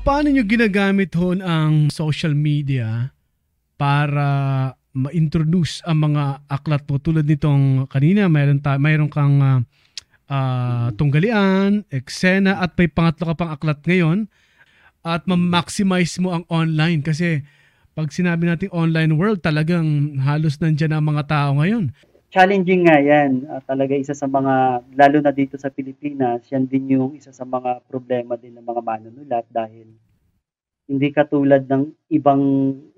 paano nyo ginagamit hon ang social media para ma-introduce ang mga aklat mo tulad nitong kanina mayroon ta mayroon kang uh, tunggalian, eksena at may pangatlo ka pang aklat ngayon at ma-maximize mo ang online kasi pag sinabi natin online world talagang halos nandiyan ang mga tao ngayon. Challenging nga yan. Uh, talaga isa sa mga, lalo na dito sa Pilipinas, yan din yung isa sa mga problema din ng mga manunulat dahil hindi katulad ng ibang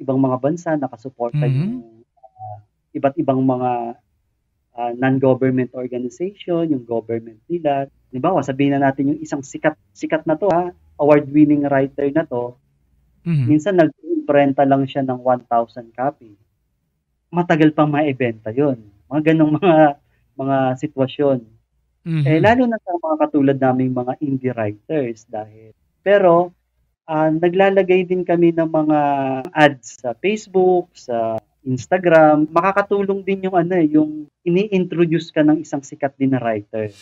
ibang mga bansa nakasuporta mm-hmm. yung uh, iba't ibang mga uh, non-government organization, yung government nila. Halimbawa, sabihin na natin yung isang sikat sikat na to ha, award-winning writer na to. Mm-hmm. Minsan nag-imprenta lang siya ng 1,000 copy. Matagal pang maibenta 'yon. Mga ganong mga mga sitwasyon. Mm-hmm. Eh lalo na sa mga katulad naming mga indie writers dahil pero uh, naglalagay din kami ng mga ads sa Facebook, sa Instagram. Makakatulong din yung ano eh, yung ini-introduce ka ng isang sikat din na writer.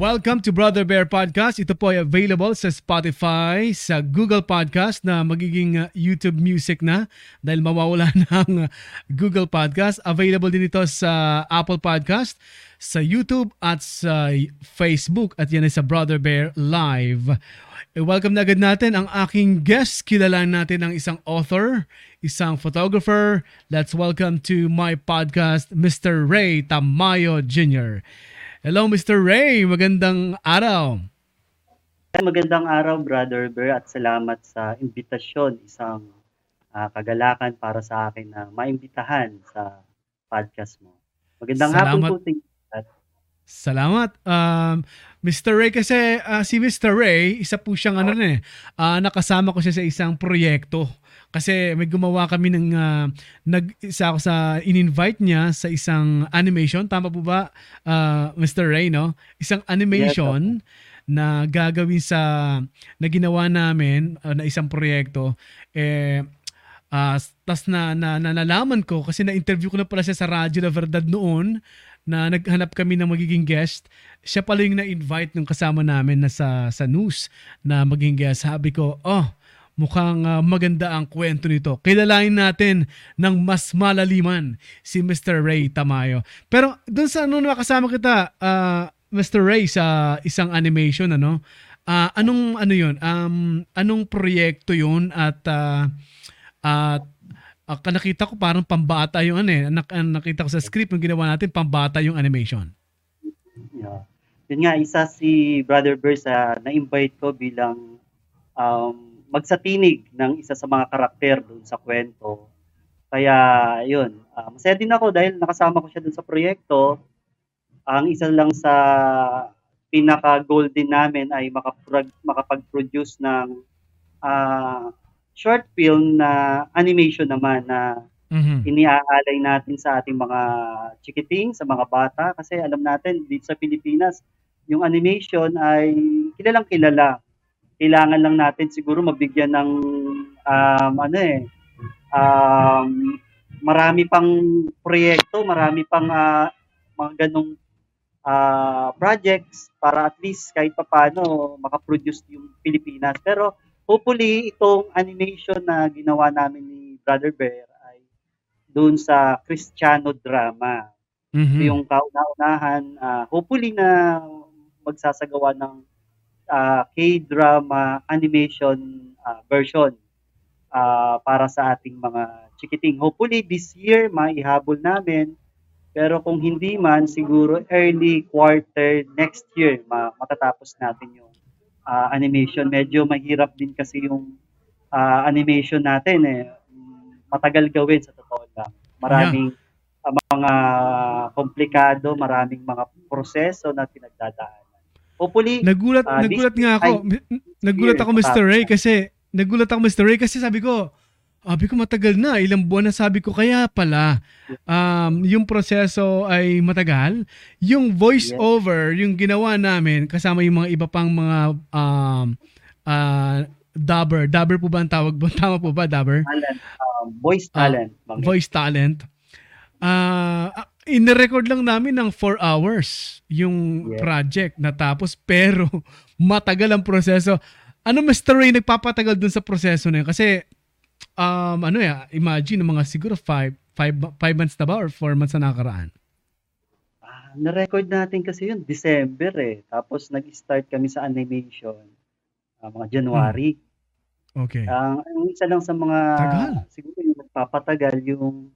Welcome to Brother Bear Podcast. Ito po ay available sa Spotify, sa Google Podcast na magiging uh, YouTube Music na dahil mawawala ng Google Podcast. Available din ito sa Apple Podcast, sa YouTube at sa Facebook at yan ay sa Brother Bear Live. E welcome na agad natin ang aking guest. Kilalaan natin ang isang author, isang photographer. Let's welcome to my podcast, Mr. Ray Tamayo Jr. Hello, Mr. Ray. Magandang araw. Magandang araw, Brother Bear, at salamat sa imbitasyon. Isang uh, kagalakan para sa akin na maimbitahan sa podcast mo. Magandang salamat. hapon po sa inyo. Salamat. Um, Mr. Ray kasi uh, si Mr. Ray, isa po siyang ano eh, uh, nakasama ko siya sa isang proyekto kasi may gumawa kami ng uh, nag isa ako sa in-invite niya sa isang animation. Tama po ba uh, Mr. Ray no? Isang animation yes, na gagawin sa na ginawa namin uh, na isang proyekto eh uh, tas na, na, na nalaman ko kasi na-interview ko na pala siya sa Radyo La Verdad noon na naghanap kami ng magiging guest. Siya pala yung na-invite ng kasama namin na sa, sa news na maging guest. Sabi ko, oh, Mukhang uh, maganda ang kwento nito. Kilalain natin ng mas malaliman si Mr. Ray Tamayo. Pero doon sa ano nakasama kita, uh, ah, Mr. Ray sa isang animation ano? Uh, anong ano 'yun? Um anong proyekto 'yun at uh, at uh, nakita ko parang pambata yung ano eh. Nak- nakita ko sa script ng ginawa natin pambata yung animation. Yeah. Yun nga, isa si Brother Burr sa na-invite ko bilang um, magsatinig ng isa sa mga karakter doon sa kwento. Kaya, yun. Uh, masaya din ako dahil nakasama ko siya doon sa proyekto. Ang isa lang sa pinaka-goal din namin ay makapag- makapag-produce ng uh, short film na animation naman na mm-hmm. iniaalay natin sa ating mga chikiting, sa mga bata. Kasi alam natin, dito sa Pilipinas, yung animation ay kilalang kilala kailangan lang natin siguro mabigyan ng um, ano eh um, marami pang proyekto, marami pang uh, mga ganong uh, projects para at least kahit papaano makaproduce yung Pilipinas. Pero hopefully itong animation na ginawa namin ni Brother Bear ay doon sa Cristiano drama. Mm-hmm. yung kauna-unahan, uh, hopefully na magsasagawa ng uh, K-drama animation uh, version uh, para sa ating mga chikiting. Hopefully this year maihabol namin pero kung hindi man siguro early quarter next year ma- matatapos natin yung uh, animation. Medyo mahirap din kasi yung uh, animation natin eh. Matagal gawin sa totoo lang. Maraming yeah. uh, mga komplikado, maraming mga proseso na pinagdadaan. Hopefully, nagulat uh, nagulat nga ako. Nagulat ako Mr. Ray kasi nagulat ako Mr. Ray kasi sabi ko, sabi ko matagal na, ilang buwan na sabi ko kaya pala um, yung proseso ay matagal. Yung voice over, yung ginawa namin kasama yung mga iba pang mga um, uh, dubber. Dubber po ba ang tawag? Tama po ba, dubber? Talent. Um, voice talent. Uh, voice talent. Uh, in-record lang namin ng 4 hours yung Yeah. project natapos pero matagal ang proseso. Ano Mr. Ray nagpapatagal dun sa proseso na yun? Kasi um, ano ya, imagine mga siguro 5 5 5 months na ba or 4 months na nakaraan. Ah, na-record natin kasi yun December eh. Tapos nag-start kami sa animation ah, mga January. Okay. Ang ang isa lang sa mga Tagal. siguro yung nagpapatagal yung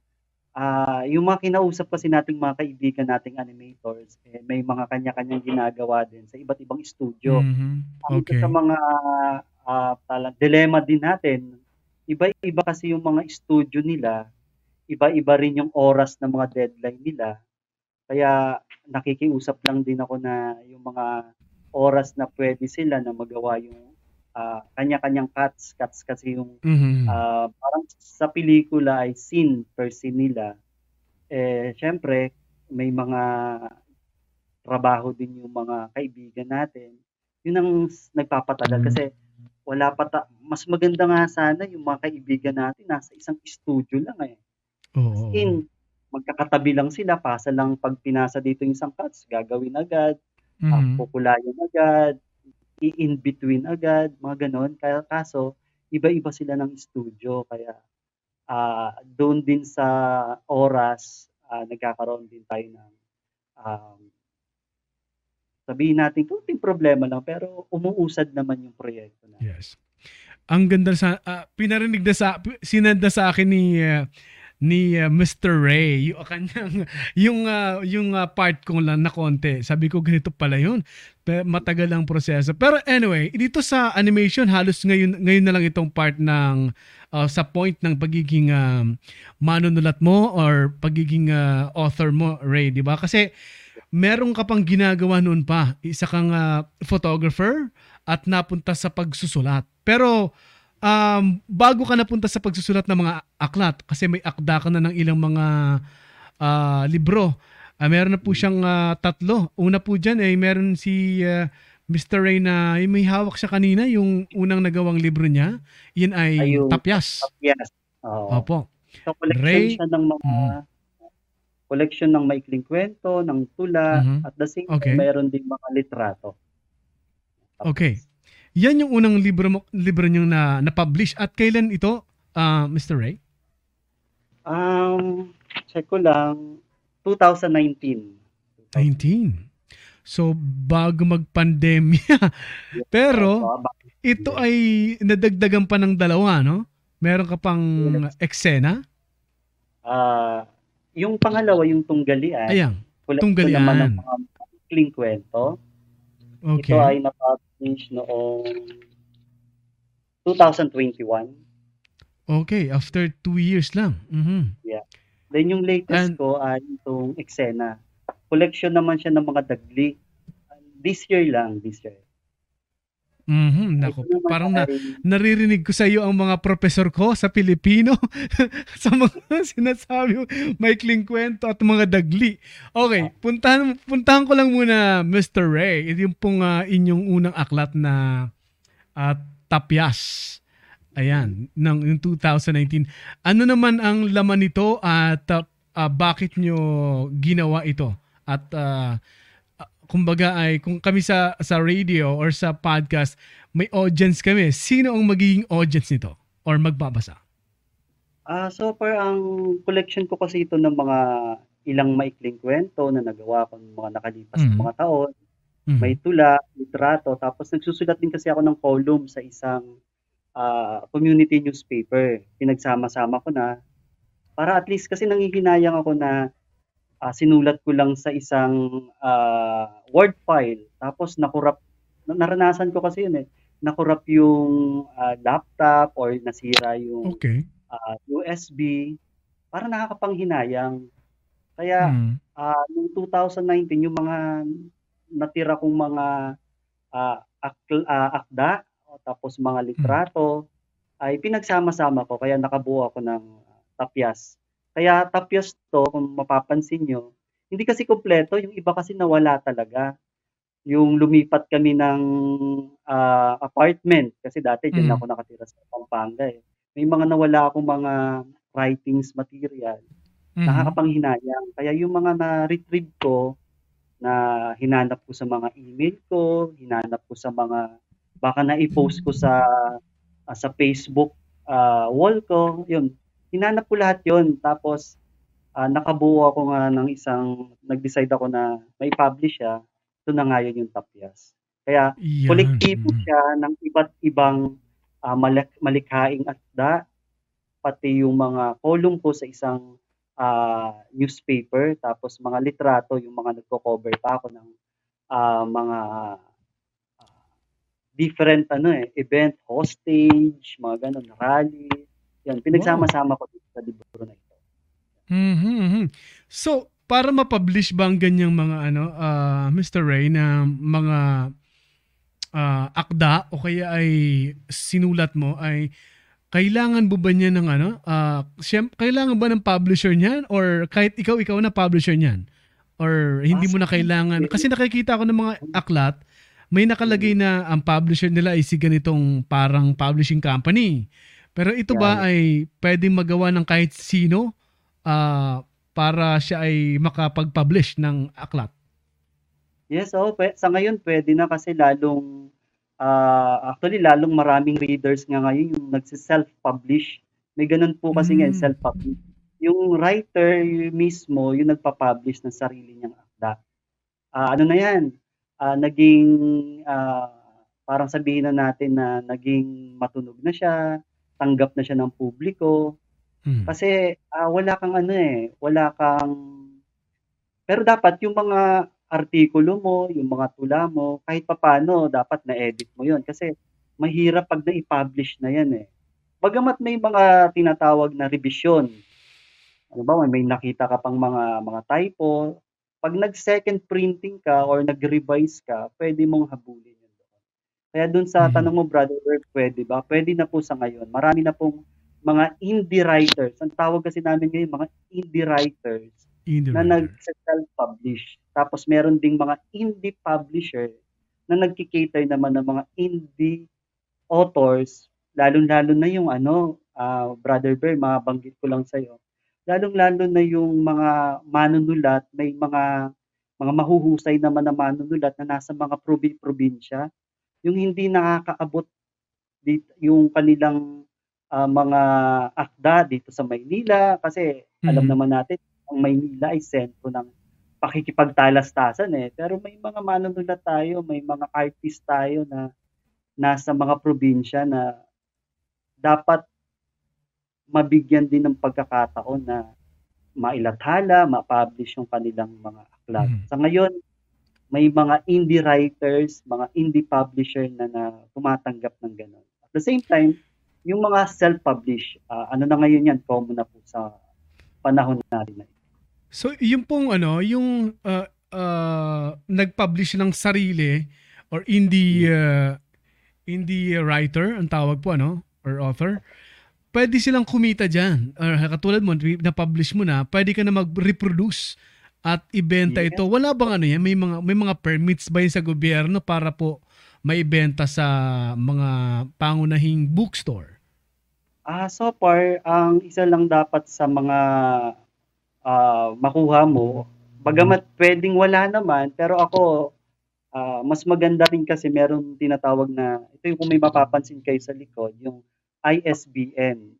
ah yung mga kinausap kasi nating mga kaibigan nating animators eh, may mga kanya-kanyang ginagawa din sa iba't ibang studio. Mhm. Isa Okay. sa mga ah, tala- dilemma din natin, iba-iba kasi yung mga studio nila, iba-iba rin yung oras ng mga deadline nila. Kaya nakikiusap lang din ako na yung mga oras na pwede sila na magawa yung ah, kanya-kanyang cuts. Cuts kasi yung Mhm. ah, parang sa pelikula ay scene per scene nila. Eh, syempre, may mga trabaho din yung mga kaibigan natin. Yun ang nagpapatagal kasi wala pa ta- mas maganda nga sana yung mga kaibigan natin nasa isang studio lang eh. As Oo. in, magkakatabi lang sila, pasa lang pag pinasa dito yung isang cuts, gagawin agad, ah, Mhm. kukulayan agad, i-in between agad, mga ganon. Kaya kaso, iba-iba sila ng studio. Kaya ah doon din sa oras, ah, nagkakaroon din tayo ng um, sabihin natin, kunting problema lang, pero umuusad naman yung proyekto na. Yes. Ang ganda sa ah, pinarinig na sa sinanda sa akin ni ah, ni ah, Mr. Ray yung kanyang yung ah, yung ah, part ko lang na konti. Sabi ko ganito pala yun. Pe- Matagal ang proseso. Pero anyway, dito sa animation halos ngayon ngayon na lang itong part ng ah, sa point ng pagiging um, manunulat mo or pagiging ah, author mo, Ray, di ba? Kasi meron ka pang ginagawa noon pa. Isa kang ah, photographer at napunta sa pagsusulat. Pero um, bago ka napunta sa pagsusulat ng mga aklat, kasi may akda ka na ng ilang mga ah, libro, ah, meron na po siyang ah, tatlo. Una po dyan, eh, meron si ah, Mr. Ray na yung may hawak siya kanina, yung unang nagawang libro niya. Yan ay Ay, yung- Tapyas. Yes. Oo. Opo. So, collection Ray- siya ng mga Mhm. collection ng maikling kwento, ng tula, Mhm. at the same Okay. time, mayroon din mga litrato. Okay. Yan yung unang libro mo, libro niyo na na-publish at kailan ito, ah, Mr. Ray? Um, check ko lang, 2019. 19. So, bago mag-pandemya. Pero, ba- ito ay nadagdagan pa ng dalawa, no? Meron ka pang eksena? Ah, yung pangalawa, yung tunggalian, Ayan. collection Tunggalian. naman ng mga kwento. Okay. Ito ay na-publish noong 2021. Okay. After two years lang. Mhm. Then yung latest And- ko ay itong eksena. Collection naman siya ng mga dagli. This year lang, this year. Mhm. Nako, parang na, naririnig ko sa iyo ang mga professor ko sa Pilipino sa mga sinasabi mo, maikling kwento at mga dagli. Okay, puntahan, puntahan ko lang muna Mr. Ray. Ito yung pong ah, inyong unang aklat na at Tapyas. Ayan, ng yung 2019. Ano naman ang laman nito at ah, ah, bakit nyo ginawa ito? At ah, ah, kumbaga ay kung kami sa sa radio or sa podcast may audience kami. Sino ang magiging audience nito or magbabasa? Ah, so far ang collection ko kasi ito ng mga ilang maikling kwento na nagawa ko ng mga nakalipas na Mhm. mga taon. Mhm. May tula, litrato, tapos nagsusulat din kasi ako ng column sa isang ah, community newspaper. Pinagsama-sama ko na para at least kasi nangihinayang ako na ah, sinulat ko lang sa isang ah, word file tapos nakurap na- naranasan ko kasi yun eh nakurap yung ah, laptop or nasira yung Okay. ah, USB, parang nakakapanghinayang. Kaya Mhm. ah, noong 2019, yung mga natira kong mga ah, akl- ah, akda, o tapos mga litrato, ay pinagsama-sama ko. Kaya nakabuo ako ng tapyas. Kaya tapyas to, kung mapapansin nyo, hindi kasi kompleto, yung iba kasi nawala talaga. Yung lumipat kami ng ah, apartment, kasi dati dyan Mm. ako nakatira sa Pampanga eh. May mga nawala akong mga writings material. Mhm. nakakapanghinayang. Kaya yung mga na-retrieve ko, na hinanap ko sa mga email ko, hinanap ko sa mga baka nai-post ko sa ah, sa Facebook ah, wall ko, yun. Hinanap ko lahat yun. Tapos ah, nakabuo ako nga ng isang nag-decide ako na mai-publish siya. Ito na nga yun yung Tapyas. Kaya kolektibo siya ng iba't ibang ah, malik- malikhaing akda, pati yung mga column ko sa isang ah, newspaper, tapos mga litrato, yung mga nagko-cover pa ako ng ah, mga ah, different ano eh, event, hostage, mga ganun, rally. Yan, pinagsama-sama ko dito sa libro na ito. Mhm, mhm. So, para ma-publish ba ang ganyang mga ano, ah, Mr. Ray na mga ah, akda o kaya ay sinulat mo ay kailangan mo ba niya ng ano? siyem- kailangan ba ng publisher niyan or kahit ikaw ikaw na publisher niyan? Or hindi mo na kailangan kasi nakikita ko ng mga aklat may nakalagay na ang publisher nila ay si ganitong parang publishing company. Pero ito ba ay pwedeng magawa ng kahit sino ah, para siya ay makapag-publish ng aklat? Yes, oo. Pwe sa ngayon pwede na kasi lalong, ah, actually lalong maraming readers nga ngayon yung nagse-self-publish. May gano'n po kasi ngayon, Hmm. self-publish. Yung writer mismo yung nagpa-publish ng sarili niyang akda. Ah, ano na 'yan, ah, naging, ah, parang sabihin na natin na naging matunog na siya, tanggap na siya ng publiko. Hmm. Kasi, ah, wala kang ano, eh, wala kang pero dapat yung mga artikulo mo, yung mga tula mo, kahit papaano dapat na-edit mo yun. Kasi mahirap 'pag nai-publish na 'yan, eh. Bagamat may mga tinatawag na revision. Halimbawa, may nakita ka pang mga mga typo, 'pag nag-second printing ka or nag-revise ka, pwede mong habulin. Kaya dun sa Mhm. tanong mo, Brother pwede ba? Pwede na po sa ngayon. Marami na pong mga indie writers. Ang tawag kasi namin ngayon, mga indie writers Indie na writer. nagse-self-publish. Tapos meron ding mga indie publisher na nagki-cater naman ng mga indie authors, lalong-lalo na yung ano, ah, Brother Bear, mabanggit ko lang sa'yo. Lalong-lalo na yung mga manunulat, may mga mga mahuhusay naman na manunulat na nasa mga probi-probinsya. Yung hindi nakakaabot dit yung kanilang ah, mga akda dito sa Maynila kasi alam Mhm. naman natin ang Maynila ay sentro ng pakikipagtalastasan, eh. Pero may mga manunulat tayo, may mga artist tayo na nasa mga probinsya na dapat mabigyan din ng pagkakataon na mailathala, ma-publish yung kanilang mga aklat. Mhm. Sa ngayon, may mga indie writers, mga indie publisher na na tumatanggap ng gano'n. At the same time, yung mga self-publish, ah, ano na ngayon yan, common na po sa panahon natin na ito. So, yung pong ano, yung ah, ah, nag-publish ng sarili or indie ah, indie writer, ang tawag po ano, or author, pwede silang kumita diyan. Or katulad mo, na-publish mo na, pwede ka na mag-reproduce at ibenta Yes. ito. Wala bang ano yan? May mga may mga permits ba yun sa gobyerno para po maibenta sa mga pangunahing bookstore? Ah, so far, ang isa lang dapat sa mga ah, makuha mo, bagamat pwedeng wala naman, pero ako, ah, mas maganda rin kasi meron tinatawag na, ito yung kung may mapapansin kayo sa likod, yung ISBN,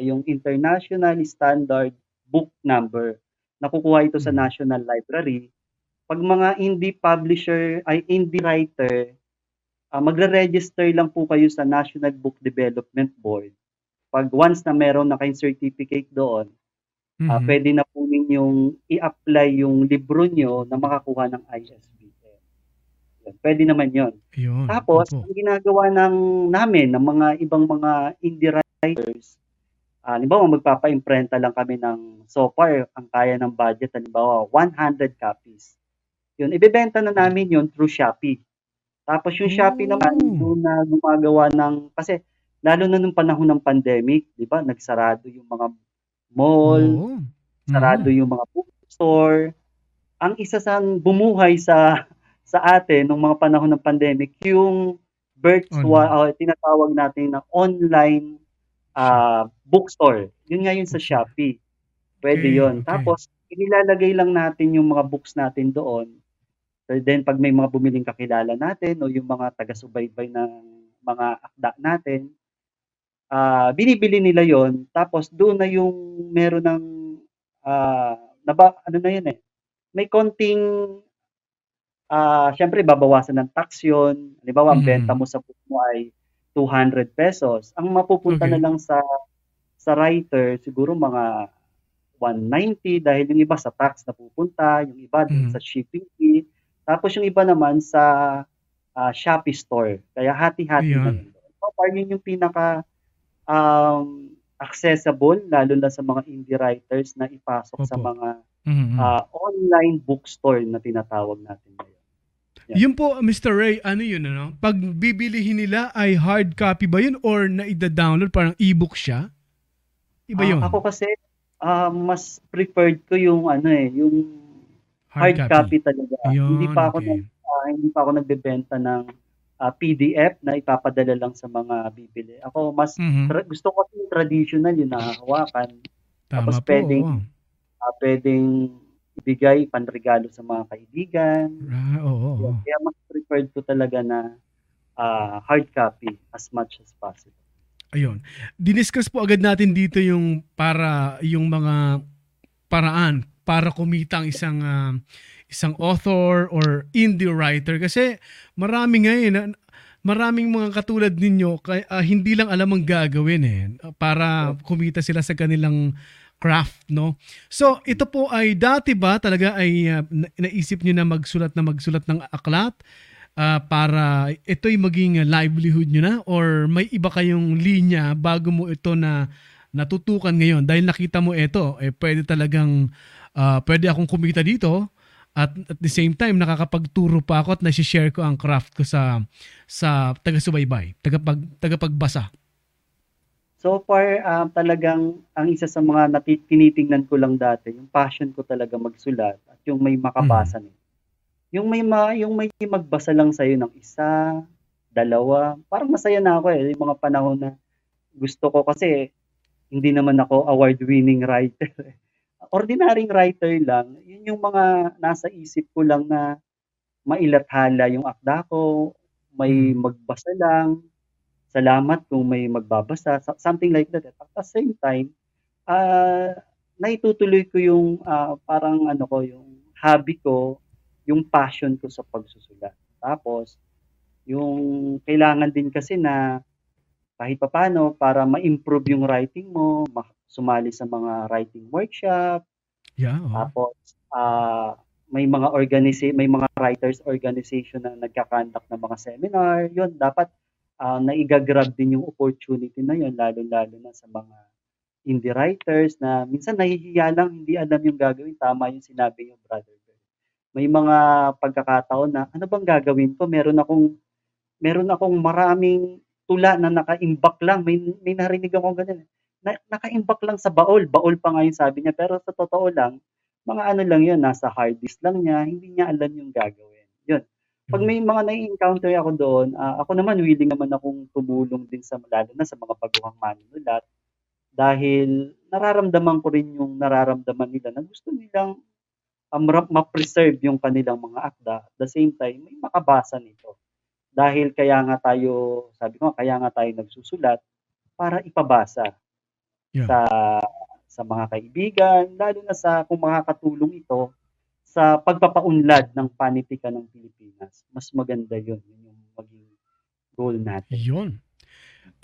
yung International Standard Book Number. Nakukuha ito sa Mhm. National Library. Pag mga indie publisher, ay indie writer, ah, magre-register lang po kayo sa National Book Development Board. Pag once na meron na kayong certificate doon, ah, Mhm. pwede na po ninyong i-apply yung libro nyo na makakuha ng ISBN. Pwede naman yon. Tapos, Opo. ang ginagawa ng namin, ng mga ibang mga indie writers, ah, halimbawa magpapa-imprenta lang kami ng so far, ang kaya ng budget, halimbawa 100 copies. Yun, ibebenta na namin yun through Shopee. Tapos yung Shopee naman, Oh. doon na gumagawa ng, kasi lalo na nung panahon ng pandemic, di ba, nagsarado yung mga mall, Oo. sarado Mhm. yung mga bookstore. Ang isa sa bumuhay sa sa atin nung mga panahon ng pandemic, yung virtual, Online. ah, tinatawag natin na online ah, bookstore. Yun nga yun sa. Shopee. Pwede Okay, 'yon. okay. Tapos inilalagay lang natin yung mga books natin doon. And then 'pag may mga bumiling kakilala natin o yung mga taga-subaybay ng mga akda natin, ah, binibili nila 'yon tapos doon na yung meron ng, ah, naba ano na 'yun, eh, may konting ah, siyempre babawasan ng tax 'yun. Halimbawa, ang benta Mhm. mo sa book mo ay ₱200, ang mapupunta na Okay. lang sa sa writer siguro mga ₱190 dahil yung iba sa tax napupunta, yung iba dun sa Mhm. shipping fee, tapos yung iba naman sa, ah, Shopee store. Kaya hati-hati na Ayun. yun. So yun yung pinaka, um, accessible lalo na sa mga indie writers na ipasok sa Opo. mga, Mhm. ah, online bookstore na tinatawag natin ngayon. Yan. Yun po, Mr. Ray, ano yun, ano? Pag bibilihin nila ay hard copy ba yun or naida-download, parang e-book siya? Iba Ah, yun? ako kasi, ah, mas preferred ko yung ano, eh, yung Hard hard copy. copy talaga. Hindi Ayun, pa ako nag okay. ah, hindi pa ako nagbebenta ng, ah, PDF na ipapadala lang sa mga bibili. Ako mas Mhm. tra gusto ko yung traditional, yung nahahawakan. Tapos Tama po, puwedeng, oo. ah, puwedeng ibigay panregalo sa mga kaibigan. Ah, oo, oo. kaya mas preferred ko talaga na, ah, hard copy as much as possible. Ayun. Diniscuss po agad natin dito yung para yung mga paraan para kumita ang isang ah, isang author or indie writer kasi marami ngayon na maraming mga katulad ninyo kay ah, hindi lang alam ang gagawin eh para kumita sila sa kanilang craft no. So ito po ay dati ba talaga ay na- naisip niyo na magsulat na magsulat ng aklat ah, para ito'y maging livelihood nyo na or may iba kayong linya bago mo ito na natutukan ngayon dahil nakita mo ito eh pwede talagang ah, pwede akong kumita dito at at the same time nakakapagturo pa ako at nasi-share ko ang craft ko sa sa taga-subaybay, tagapag tagapagbasa. So far, ah, talagang ang isa sa mga nati tinitingnan ko lang dati, yung passion ko talaga magsulat at yung may makabasa Mhm. nito. Yung may ma yung may magbasa lang sa'yo ng isa, dalawa, parang masaya na ako, eh, yung mga panahon na gusto ko kasi hindi naman ako award-winning writer, eh. Ordinaryong writer lang, yun yung mga nasa isip ko lang na mailathala yung akda ko, may Mhm. magbasa lang, salamat kung may magbabasa, so something like that. At the same time, ah, naitutuloy ko yung, ah, parang ano ko, yung hobby ko, yung passion ko sa pagsusulat. Tapos yung kailangan din kasi na kahit papaano para ma-improve yung writing mo, ma sumali sa mga writing workshop, Yeah, oo. tapos, ah, may mga organisa may mga writers organization na nagka-conduct ng mga seminar, yun dapat, ah, naiga-grab din yung opportunity na yun lalong-lalo na sa mga indie writers na minsan nahihiya lang, hindi alam yung gagawin. Tama yung sinabi niyo, Brother. May mga pagkakataon na, "Ano bang gagawin ko? Meron akong meron akong maraming tula na naka-imbak lang." May may narinig akong ganun, eh, na naka-imbak lang sa baol, baol pa nga yung sabi niya, pero sa totoo lang, mga ano lang yun, nasa hard disk lang niya, hindi niya alam yung gagawin. Yun, 'pag Yun. may mga nai-encounter ako doon, ah, ako naman willing naman akong tumulong din sa lalo na sa mga baguhang manunulat. Dahil nararamdaman ko rin yung nararamdaman nila na gusto nilang, um, ma-preserve yung kanilang mga akda, at the same time may makabasa nito. Dahil kaya nga tayo sabi ko kaya nga tayo nagsusulat para ipabasa Yeah. sa sa mga kaibigan, lalo na sa kung makakatulong ito sa pagpapaunlad ng panitikan ng Pilipinas. Mas maganda yun, yun yung maging goal natin. Yun.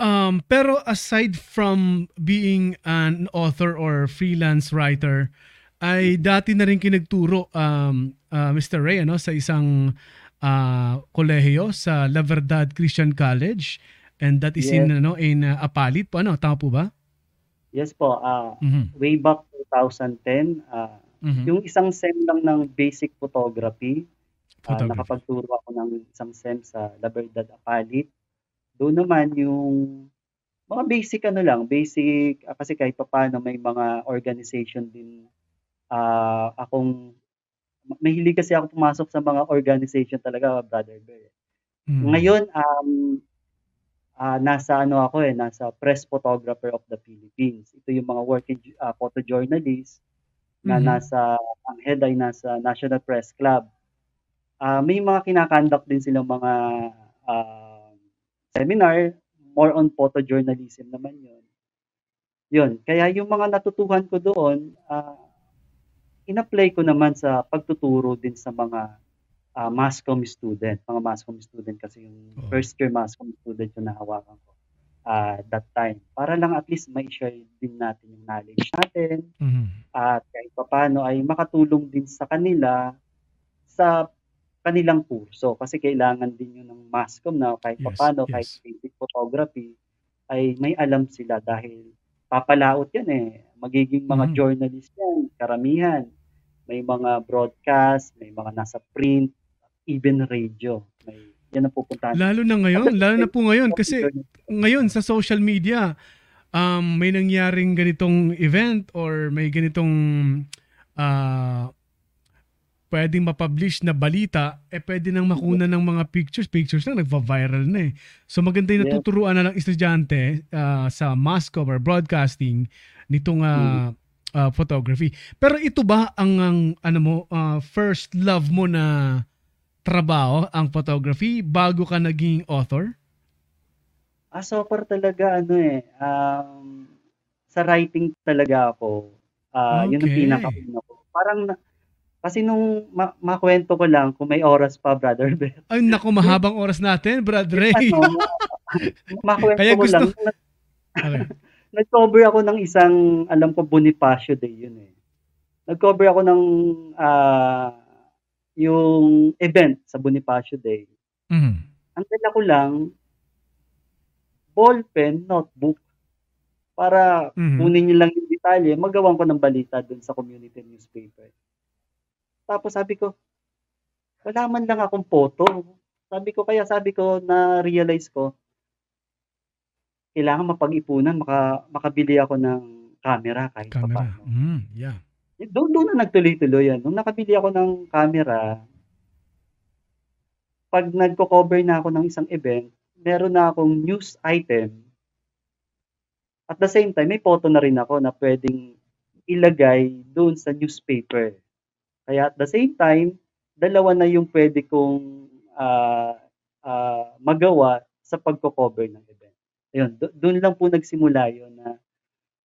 Um, pero aside from being an author or freelance writer, ay dati na rin kinagturo um, ah, Mr. Ray ano, sa isang ah, kolehiyo sa La Verdad Christian College and that is in Yes. ano in ah, Apalit po ano tama po ba? Yes po, ah, Mhm. way back 2010, ah, Mhm. yung isang SEM lang ng basic photography, ah, Photography. nakapagturo ako ng isang SEM sa La Verdad Apalit. Doon naman yung mga basic ano lang, basic ah, kasi kahit papaano may mga organization din, ah, akong mahilig kasi ako pumasok sa mga organization talaga, Brother Bear. Mhm. Ngayon, um, ah, nasa ano ako eh, nasa Press Photographer of the Philippines. Ito yung mga working ah, photojournalist na Mhm. nasa ang head ay nasa National Press Club. Ah, may mga kinakandak din silang mga ah, seminar, more on photojournalism naman yun. Yun, kaya yung mga natutuhan ko doon, ah, in-apply ko naman sa pagtuturo din sa mga ah, mass comm student. Mga mass comm student kasi yung Oo. first year mass comm student yung nahawakan ko ah, that time. Para lang at least may share din natin yung knowledge natin Mhm. at kahit papaano ay makatulong din sa kanila sa kanilang kurso kasi kailangan din yun ng mass comm na kahit Yes, kahit yes. basic photography ay may alam sila dahil papalaot yan eh magiging mga Mhm. journalist yan karamihan may mga broadcast may mga nasa print even radio may yan ang pupuntahan Lalo na ngayon, lalo na po ngayon kasi ngayon sa social media um, may nangyaring ganitong event or may ganitong ah pwedeng mapublish na balita, eh pwede nang makuna ng mga pictures. Pictures na, nagva-viral na eh. So maganda yung natuturuan na ng estudyante ah, sa mass comm or broadcasting nitong ah, ah, photography. Pero ito ba ang, ang ano mo, ah, first love mo na trabaho, ang photography, bago ka naging author? Ah, so far talaga ano eh, um, sa writing talaga ako. Ah, yun ang Okay. pinaka-una ko. Parang na- kasi nung ma- makwento ko lang kung may oras pa, brother Ben. Ay, naku, mahabang oras natin, Brad Ray. ano, makwento Kaya ko gusto- lang, nag- Okay. nag-cover ako ng isang, alam ko Bonifacio Day yun eh. Nag-cover ako ng ah, yung event sa Bonifacio Day. Mhm. Ang dala ko lang, ballpen, notebook, para Mhm. kunin niyo lang yung detalye, magawan ko ng balita dun sa community newspaper. Tapos sabi ko, wala man lang akong photo. Sabi ko, kaya sabi ko, na-realize ko, kailangan mapag-ipunan, maka, makabili ako ng camera kahit Camera. paano. Mm, yeah. Doon, doon na nagtuloy-tuloy yan. Nung nakabili ako ng camera, pag nagko-cover na ako ng isang event, meron na akong news item. At the same time, may photo na rin ako na pwedeng ilagay doon sa newspaper. Kaya at the same time, dalawa na yung pwede kong ah, ah, magawa sa pagko-cover ng event. Ayun, do- doon lang po nagsimula yun na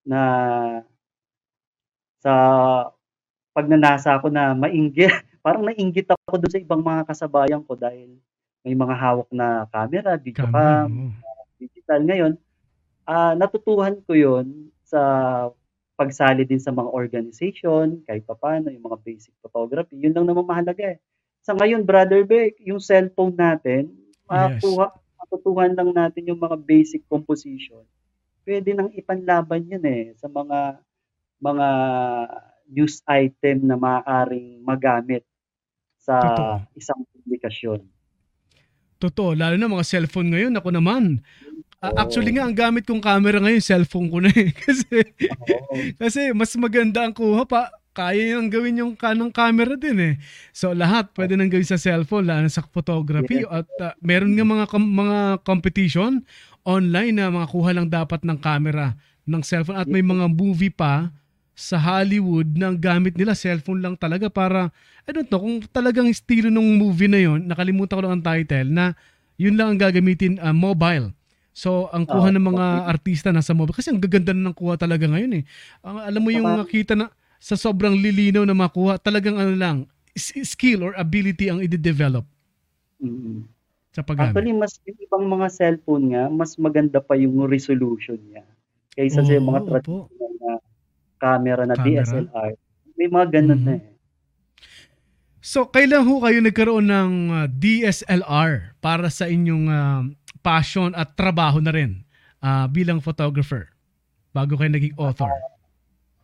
na sa pagnanasa ako na mainggit, parang nainggit ako doon sa ibang mga kasabayan ko dahil may mga hawak na camera, video cam, digital. Ngayon, ah natutuhan ko yon sa pagsali din sa mga organization, kahit papaano, yung mga basic photography. Yun lang naman mahalaga eh. Sa ngayon, Brother Beck, yung cellphone natin, makakuha, matutuhan lang natin yung mga basic composition. Pwede nang ipanlaban yun eh sa mga mga news item na maaaring magamit sa Totoo. isang publikasyon. Totoo, lalo na mga cellphone ngayon, ako naman. Oo. actually nga, ang gamit kong camera ngayon, cellphone ko na eh. kasi, Oo. kasi mas maganda ang kuha pa. Kaya nang gawin yung kanang camera din eh. So lahat pwede nang gawin sa cellphone, lalo na sa photography. At ah, meron nga mga, mga competition online na mga kuha lang dapat ng camera ng cellphone. At may mga movie pa sa Hollywood na ang gamit nila cellphone lang talaga para I don't know kung talagang estilo ng movie na yon nakalimutan ko lang ang title na yun lang ang gagamitin ah, mobile so ang kuha Ah, ng mga okay. artista nasa mobile kasi ang gaganda na ng kuha talaga ngayon eh Ang- alam mo yung nakita na sa sobrang lilinaw na makuha talagang ano lang skill or ability ang i-develop Mm. sa paggamit Actually, mas yung ibang mga cellphone nga, mas maganda pa yung resolution niya. Kaysa sa Oo, mga opo. traditional na camera na Camera. DSLR. May mga ganun Mhm. na eh. So, kailan ho kayo nagkaroon ng uh, DSLR para sa inyong uh, passion at trabaho na rin uh, bilang photographer bago kayo naging author?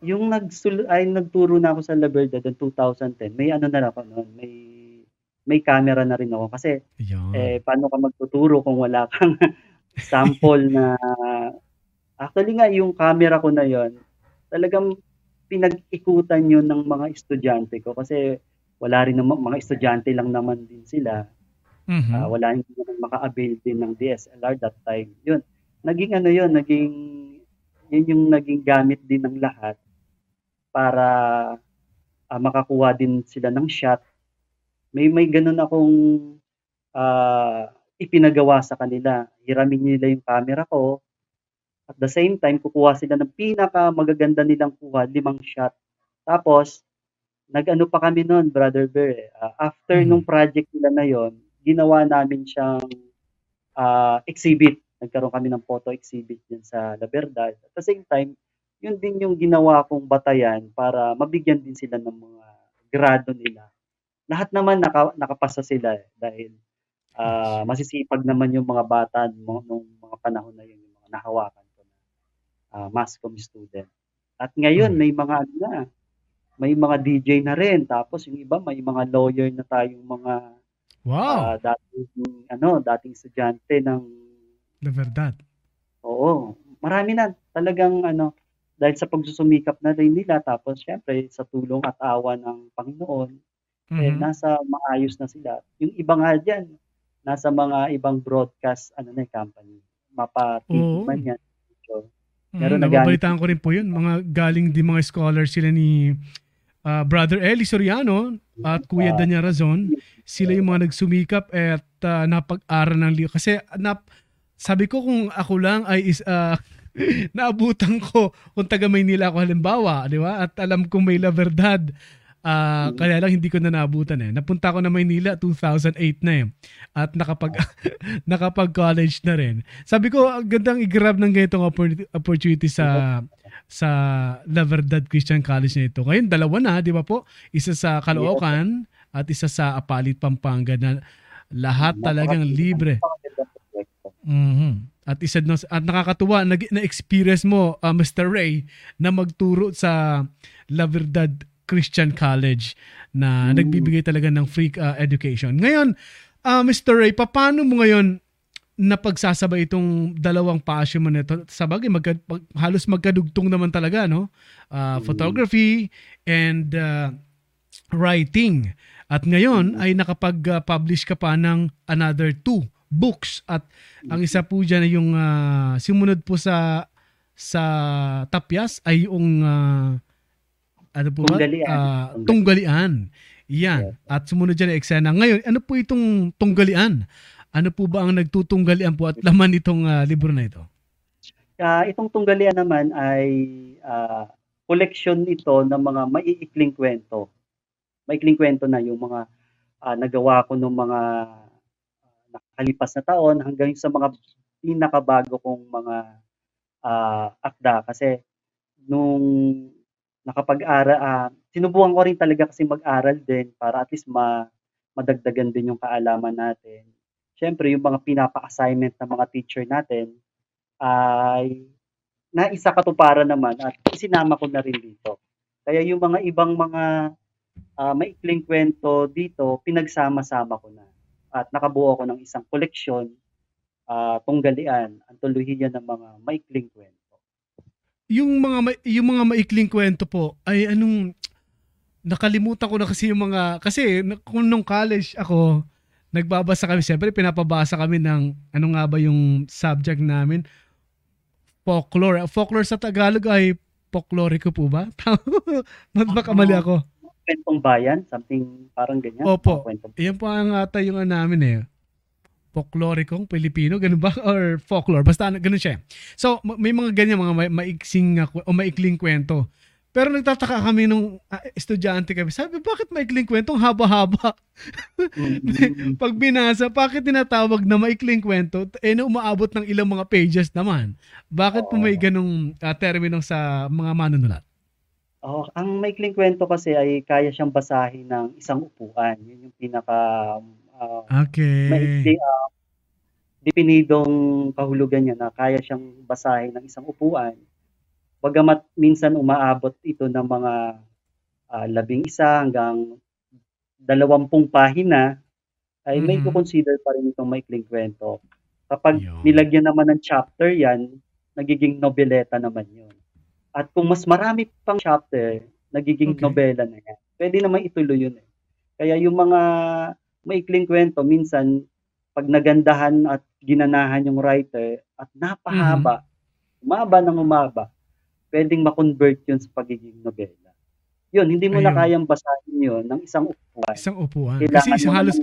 Yung nagsul ay nagturo na ako sa La Verdad in 2010. May ano na ako noon, may may camera na rin ako kasi Yan. eh paano ka magtuturo kung wala kang sample na actually nga yung camera ko na yon talagang pinag-ikutan yun ng mga estudyante ko kasi wala rin naman mga estudyante lang naman din sila Mhm. Ah, wala hindi naman maka-avail din ng DSLR that time. Yun, naging ano yun, naging yun yung naging gamit din ng lahat para ah, makakuha din sila ng shot. May may ganun akong ah, ipinagawa sa kanila. Hiramin nila yung camera ko. At the same time, kukuha sila ng pinaka magaganda nilang kuha, limang shot. Tapos, nag-ano pa kami noon, Brother Bear. eh, ah, after Mhm. nung project nila na yon, ginawa namin siyang ah, exhibit. Nagkaroon kami ng photo exhibit din sa La Verdad. At the same time, yun din yung ginawa kong batayan para mabigyan din sila ng mga grado nila. Lahat naman naka, nakapasa sila eh, dahil ah, masisipag naman yung mga bata mo nung mga panahon na yun, yung mga nahawakan ah, mass comm student. At ngayon, Mhm. may mga ano na, may mga DJ na rin. Tapos yung iba, may mga lawyer na tayong mga Wow. ah, dating, ano, dating estudyante ng, La verdad. oo, marami na. Talagang, ano, dahil sa pagsusumikap na rin nila, tapos syempre sa tulong at awa ng Panginoon, eh, Mhm. nasa maayos na sila. Yung iba nga dyan, nasa mga ibang broadcast ano na eh, company. Mapa TV Oo. man yan. So, Mm, Meron na nababalitaan ko rin po yun. Mga galing din mga scholars sila ni ah, Brother Eli Soriano at Kuya Ah. Danya Razon. Sila yung mga nagsumikap at ah, napag-aral ng liyo. Kasi nap, sabi ko kung ako lang ay is, ah, naabutan ko kung taga Maynila ako halimbawa, di ba? At alam kong may La Verdad. Ah, Mm. kaya lang hindi ko na naabutan eh. Napunta ako na Maynila 2008 na eh. At nakapag nakapag-college na rin. Sabi ko, ang gandang i-grab ng ganitong oppor- opportunity sa sa La Verdad Christian College na ito. Ngayon, dalawa na, di ba po? Isa sa Caloocan at isa sa Apalit, Pampanga na lahat talagang libre. Mhm. At isa no, at nakakatuwa nag, na-experience mo uh, Mr. Ray na magturo sa La Verdad Christian College na Mm. nagbibigay talaga ng free uh, education. Ngayon, uh, Mr. Ray, paano mo ngayon napagsasabay itong dalawang passion mo nito? Sa bagay, magka, mag- halos magkadugtong naman talaga, no? Uh, Mm. photography and uh, writing. At ngayon Mm. ay nakapag-publish ka pa ng another two books at ang isa po dyan ay yung ah, sumunod po sa sa Tapyas ay yung ah, ano po ba? Tunggalian. Ah, tunggalian. Yan. At sumunod dyan ay eksena. Ngayon, ano po itong tunggalian? Ano po ba ang nagtutunggalian po at laman itong ah, libro na ito? Ah, itong tunggalian naman ay ah, koleksyon ito ng mga maiikling kwento. Maikling kwento na yung mga ah, nagawa ko ng mga nakalipas na taon hanggang sa mga pinakabago kong mga ah, akda kasi nung nakapag-aral ah, sinubukan ko rin talaga kasi mag-aral din para at least ma madagdagan din yung kaalaman natin. Siyempre yung mga pinapa-assignment ng mga teacher natin ay naisa katuparan naman at isinama ko na rin dito. Kaya yung mga ibang mga ah, maikling kwento dito, pinagsama-sama ko na. At nakabuo ako ng isang koleksyon, ah, tunggalian, antolohiya ng mga maikling kwento. Yung mga ma- yung mga maikling kwento po ay anong nakalimutan ko na kasi yung mga kasi kung nung college ako nagbabasa kami siyempre pinapabasa kami ng ano nga ba yung subject namin folklore folklore sa Tagalog ay folklorico po ba Mas baka mali ako Kwentong bayan, something parang ganyan. Opo. Iyan po ang ata yung ano namin eh. Folklorikong Pilipino, ganun ba? Or folklore, basta ano, ganun siya. So, ma- may mga ganyan, mga ma- maiksing o maikling kwento. Pero nagtataka kami nung ah, estudyante kami. Sabi, bakit maikling kwento? Ang haba-haba. Mm, Pag binasa, bakit tinatawag na maikling kwento? Eh, na umaabot ng ilang mga pages naman. Bakit po may ganong uh, termino sa mga manunulat? Oh, ang maikling kwento kasi ay kaya siyang basahin ng isang upuan. Yun yung pinaka ah, Okay. maikli, ah, definidong kahulugan niya na kaya siyang basahin ng isang upuan. Bagamat minsan umaabot ito ng mga ah, labing isa hanggang dalawampung pahina, ay may Mhm. kukonsider pa rin itong maikling kwento. Kapag Yun. nilagyan naman ng chapter yan, nagiging nobeleta naman yun. At kung mas marami pang chapter, nagiging Okay. nobela na yan. Pwede naman ituloy yun eh. Kaya yung mga maikling kwento, minsan pag nagandahan at ginanahan yung writer at napahaba, umaba ng umaba, pwedeng ma-convert yun sa pagiging nobela. Yun, hindi mo na Ayun. kayang basahin yun ng isang upuan. Isang upuan. Kailangan Kasi isa, mo halos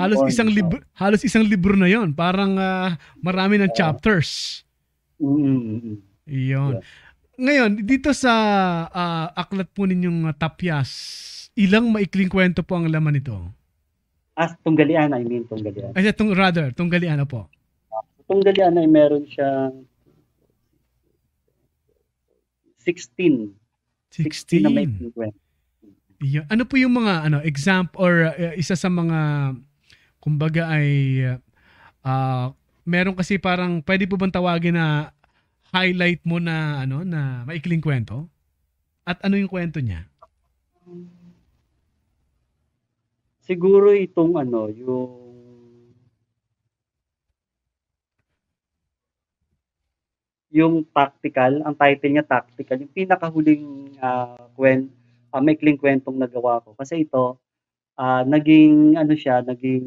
halos isang libro halos isang libro na 'yon. Parang ah, marami ng chapters. Mm, mm, mm. Iyon. Yeah. Ngayon, dito sa ah, aklat po ninyong ah, Tapyas, ilang maikling kwento po ang laman nito? Ah, Tunggalian, I mean Tunggalian. Ay, itong rather, Tunggaliana po. Tunggalian ay meron siyang 16. 16 na may 16. kwento. Iyon. Ano po yung mga ano example or uh, isa sa mga kumbaga ay uh, meron kasi parang pwede po bang tawagin na highlight mo na ano na maikling kwento? At ano yung kwento niya? Siguro itong ano, yung yung tactical, ang title niya tactical, yung pinakahuling uh, kwen, uh, maikling kwentong nagawa ko. Kasi ito, ah, naging ano siya, naging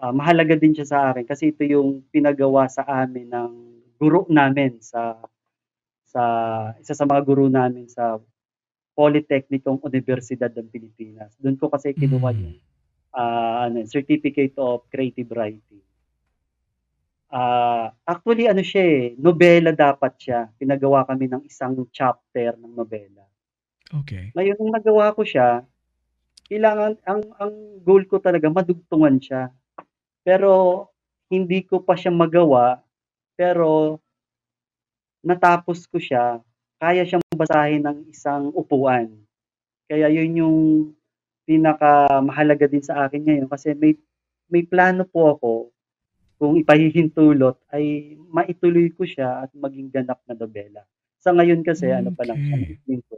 ah, mahalaga din siya sa akin kasi ito yung pinagawa sa amin ng guro namin sa sa isa sa mga guro namin sa Polytechnicong Universidad ng Pilipinas. Doon ko kasi kinuha Mm. yung ah, ano, Certificate of Creative Writing. Ah, actually ano siya eh, nobela dapat siya. Pinagawa kami ng isang chapter ng nobela. Okay. Ngayon nung nagawa ko siya, kailangan ang ang goal ko talaga madugtungan siya. Pero hindi ko pa siya magawa, pero natapos ko siya, kaya siyang basahin ng isang upuan. Kaya yun yung pinakamahalaga din sa akin ngayon kasi may may plano po ako kung ipahihintulot ay maituloy ko siya at maging ganap na nobela. Sa ngayon kasi ano pa lang siya, Okay. po.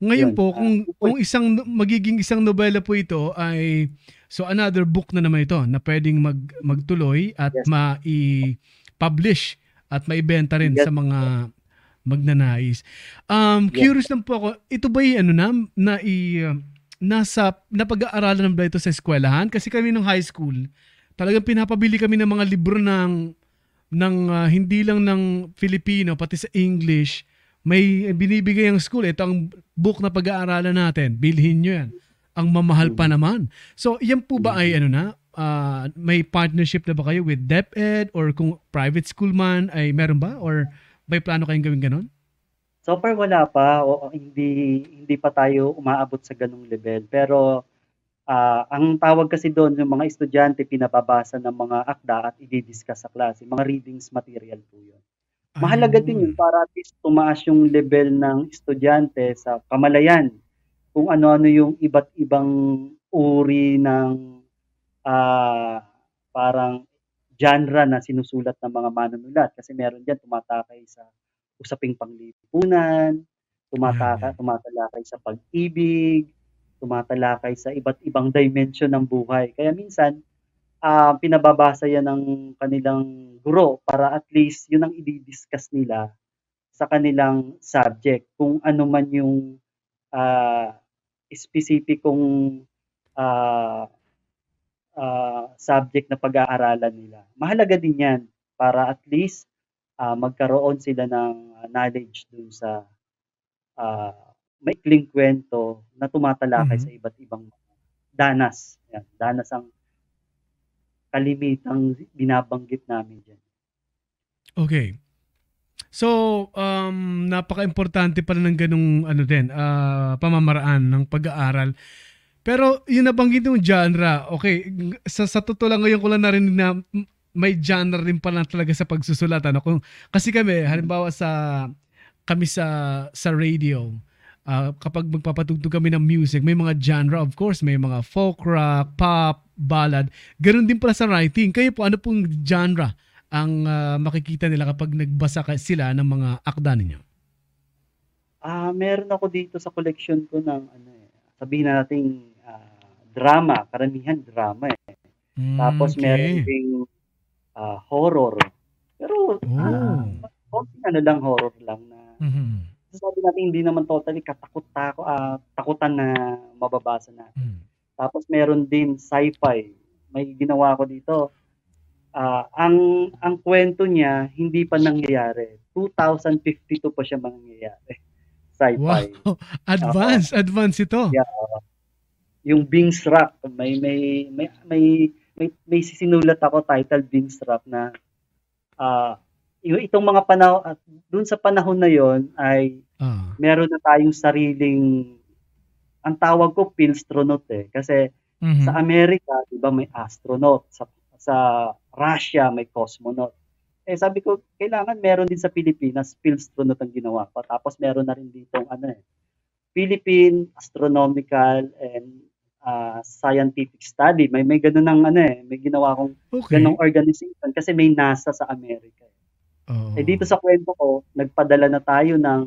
Ngayon Yun, po ah, kung po. kung isang magiging isang nobela po ito ay so another book na naman ito na pwedeng mag magtuloy at Yes. mai-publish at maibenta rin Yes. sa mga magnanais. Um Yes. curious lang po ako, ito ba yung ano na na i nasa napag-aaralan na ba ito sa eskwelahan? Kasi kami nung high school, talagang pinapabili kami ng mga libro ng ng ah, hindi lang ng Filipino pati sa English may binibigay ang school. Ito ang book na pag-aaralan natin. Bilhin nyo yan. Ang mamahal pa naman. So, yan po ba ay ano na? ah, may partnership na ba kayo with DepEd or kung private school man ay meron ba? Or may plano kayong gawin ganon? So far wala pa o hindi hindi pa tayo umaabot sa ganung level. Pero ah, ang tawag kasi doon yung mga estudyante pinababasa ng mga akda at i-discuss sa klase. Mga readings material po 'yun. Mahalaga din yun para at least tumaas yung level ng estudyante sa kamalayan. Kung ano-ano yung iba't ibang uri ng ah, parang genre na sinusulat ng mga manunulat. Kasi meron dyan tumatakay sa usaping panglipunan, tumataka, Yan, yan. tumatalakay sa pag-ibig, tumatalakay sa iba't ibang dimension ng buhay. Kaya minsan, ah, pinababasa yan ng kanilang guro para at least yun ang i-discuss nila sa kanilang subject. Kung ano man yung ah, specificong ah, ah, subject na pag-aaralan nila. Mahalaga din yan para at least ah, magkaroon sila ng knowledge dun sa ah, maikling kwento na tumatalakay Mhm. sa iba't ibang danas. Yan, danas ang kalimitang binabanggit namin dyan. Okay. So, um, napaka-importante pala ng ganung ano din, ah, pamamaraan ng pag-aaral. Pero yung nabanggit yung genre, okay, sa, sa totoo lang ngayon ko lang narinig na may genre rin pala talaga sa pagsusulat. Ano? Kung, kasi kami, halimbawa sa kami sa sa radio, ah, kapag magpapatugtog kami ng music, may mga genre, of course, may mga folk rock, pop, ballad. Ganun din pala sa writing. Kayo po, ano pong genre ang ah, makikita nila kapag nagbasa sila ng mga akda ninyo? Ah, meron ako dito sa collection ko ng ano eh, sabihin na nating ah, drama, karamihan drama eh. Tapos meron Okay. ding ah, horror. Pero ah, Oh. konting ano lang horror lang na Mhm. sabi natin hindi naman totally katakot tako ah, takutan na mababasa na. Mm. Tapos meron din sci-fi. may ginawa ako dito. Ah, ang ang kwento niya hindi pa nangyayari. 2052 pa siya mangyayari. Sci-fi. Wow. Advance, advance ito. Yeah. Yung Bing's Rock, may may may may may, may sinulat ako title Bing's Rock na ah yung itong mga panahon at doon sa panahon na yon ay Ah. meron na tayong sariling ang tawag ko Pilstronaut eh kasi Mhm. sa Amerika 'di ba may astronaut sa sa Russia may cosmonaut eh sabi ko kailangan meron din sa Pilipinas Pilstronaut ang ginawa ko tapos meron na rin dito ano eh Philippine Astronomical and ah, Scientific Study may may ganun ng ano eh may ginawa akong Okay. ganung organization kasi may NASA sa Amerika eh. Oo. Eh dito sa kwento ko, nagpadala na tayo ng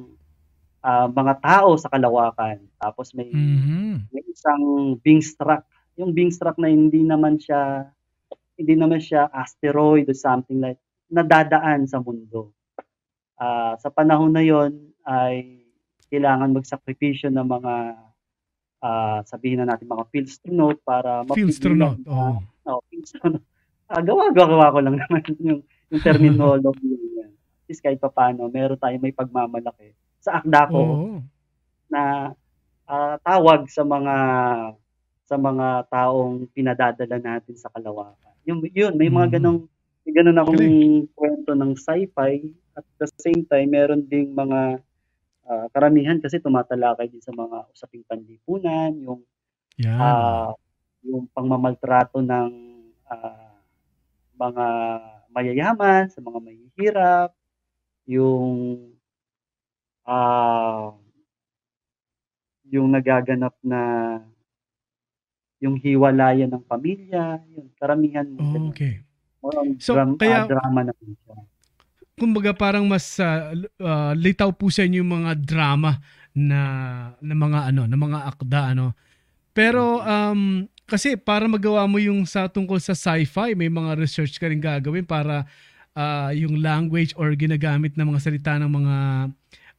ah, mga tao sa kalawakan. Tapos may Mhm. may isang Bingstruck. Yung Bingstruck na hindi naman siya hindi naman siya asteroid or something like nadadaan sa mundo. Ah, sa panahon na yon ay kailangan magsakripisyo ng mga ah, sabihin na natin mga Pilstronaut para mapigilan na- Oo. Oh, Pilstronaut. Ah, gawa-gawa ko lang naman yung, yung terminology niya. Least kahit papaano, meron tayong may pagmamalaki. Sa akda ko Oo. na ah, tawag sa mga sa mga taong pinadadala natin sa kalawakan. Yung, yun, may mga Mhm. ganong may ganon akong kwento ng sci-fi at the same time meron ding mga ah, karamihan kasi tumatalakay din sa mga usaping panlipunan, yung Yan. ah yung pangmamaltrato ng ah, mga mayayaman sa mga mahihirap, yung ah yung nagaganap na yung hiwalayan ng pamilya, yun, karamihan ganun. okay. More on So, dram- kaya- ah, drama naman siya. Kumbaga parang mas ah, litaw po sa inyo yung mga drama na na mga ano, na mga akda ano. Pero um kasi para magawa mo yung sa tungkol sa sci-fi, may mga research ka rin gagawin para ah, yung language or ginagamit ng mga salita ng mga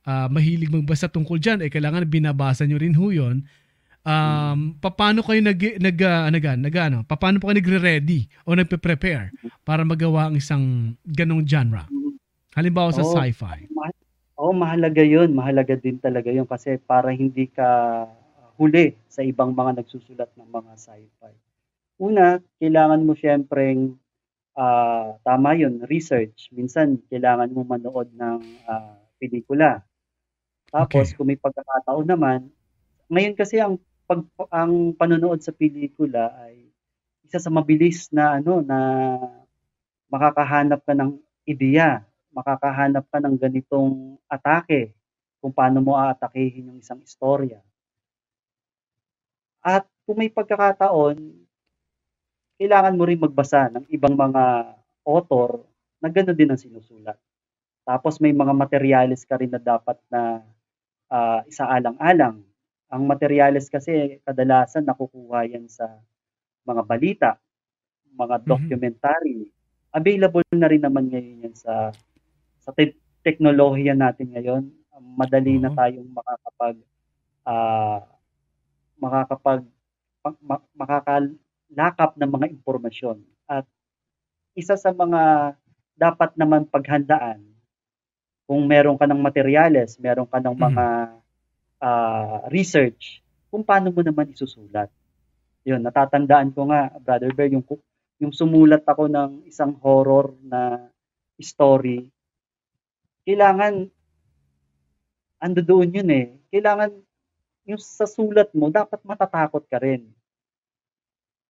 ah, mahilig magbasa tungkol diyan eh kailangan binabasa nyo rin ho 'yon. Um, paano kayo nag nag uh, nag, nag ano, paano po kayo nagre-ready o nagpe-prepare para magawa ang isang ganong genre? Halimbawa sa Oo. sci-fi. Oo, mahalaga yun. Mahalaga din talaga yun kasi para hindi ka huli sa ibang mga nagsusulat ng mga sci-fi. Una, kailangan mo syempreng ah, tama yun, research. Minsan, kailangan mo manood ng ah, pelikula. Tapos, Okay. kung may pagkakataon naman, ngayon kasi ang pag ang panonood sa pelikula ay isa sa mabilis na ano na makakahanap ka ng ideya, makakahanap ka ng ganitong atake kung paano mo aatakehin yung isang istorya. At kung may pagkakataon, kailangan mo rin magbasa ng ibang mga author na gano'n din ang sinusulat. Tapos may mga materyales ka rin na dapat na ah, isaalang-alang. Ang materyales kasi kadalasan nakukuha yan sa mga balita, mga Mhm. documentary. Available na rin naman ngayon yan sa sa te- teknolohiya natin ngayon. Um, Madali na Oo. tayong makakapag ah, makakapag ma- ma- makakalakap ng mga impormasyon. At isa sa mga dapat naman paghandaan kung meron ka ng materyales, meron ka ng mga ah, research, kung paano mo naman isusulat. Yun, natatandaan ko nga, Brother Bear, yung, yung sumulat ako ng isang horror na story, kailangan, ando doon yun eh, kailangan yung sa sulat mo, dapat matatakot ka rin.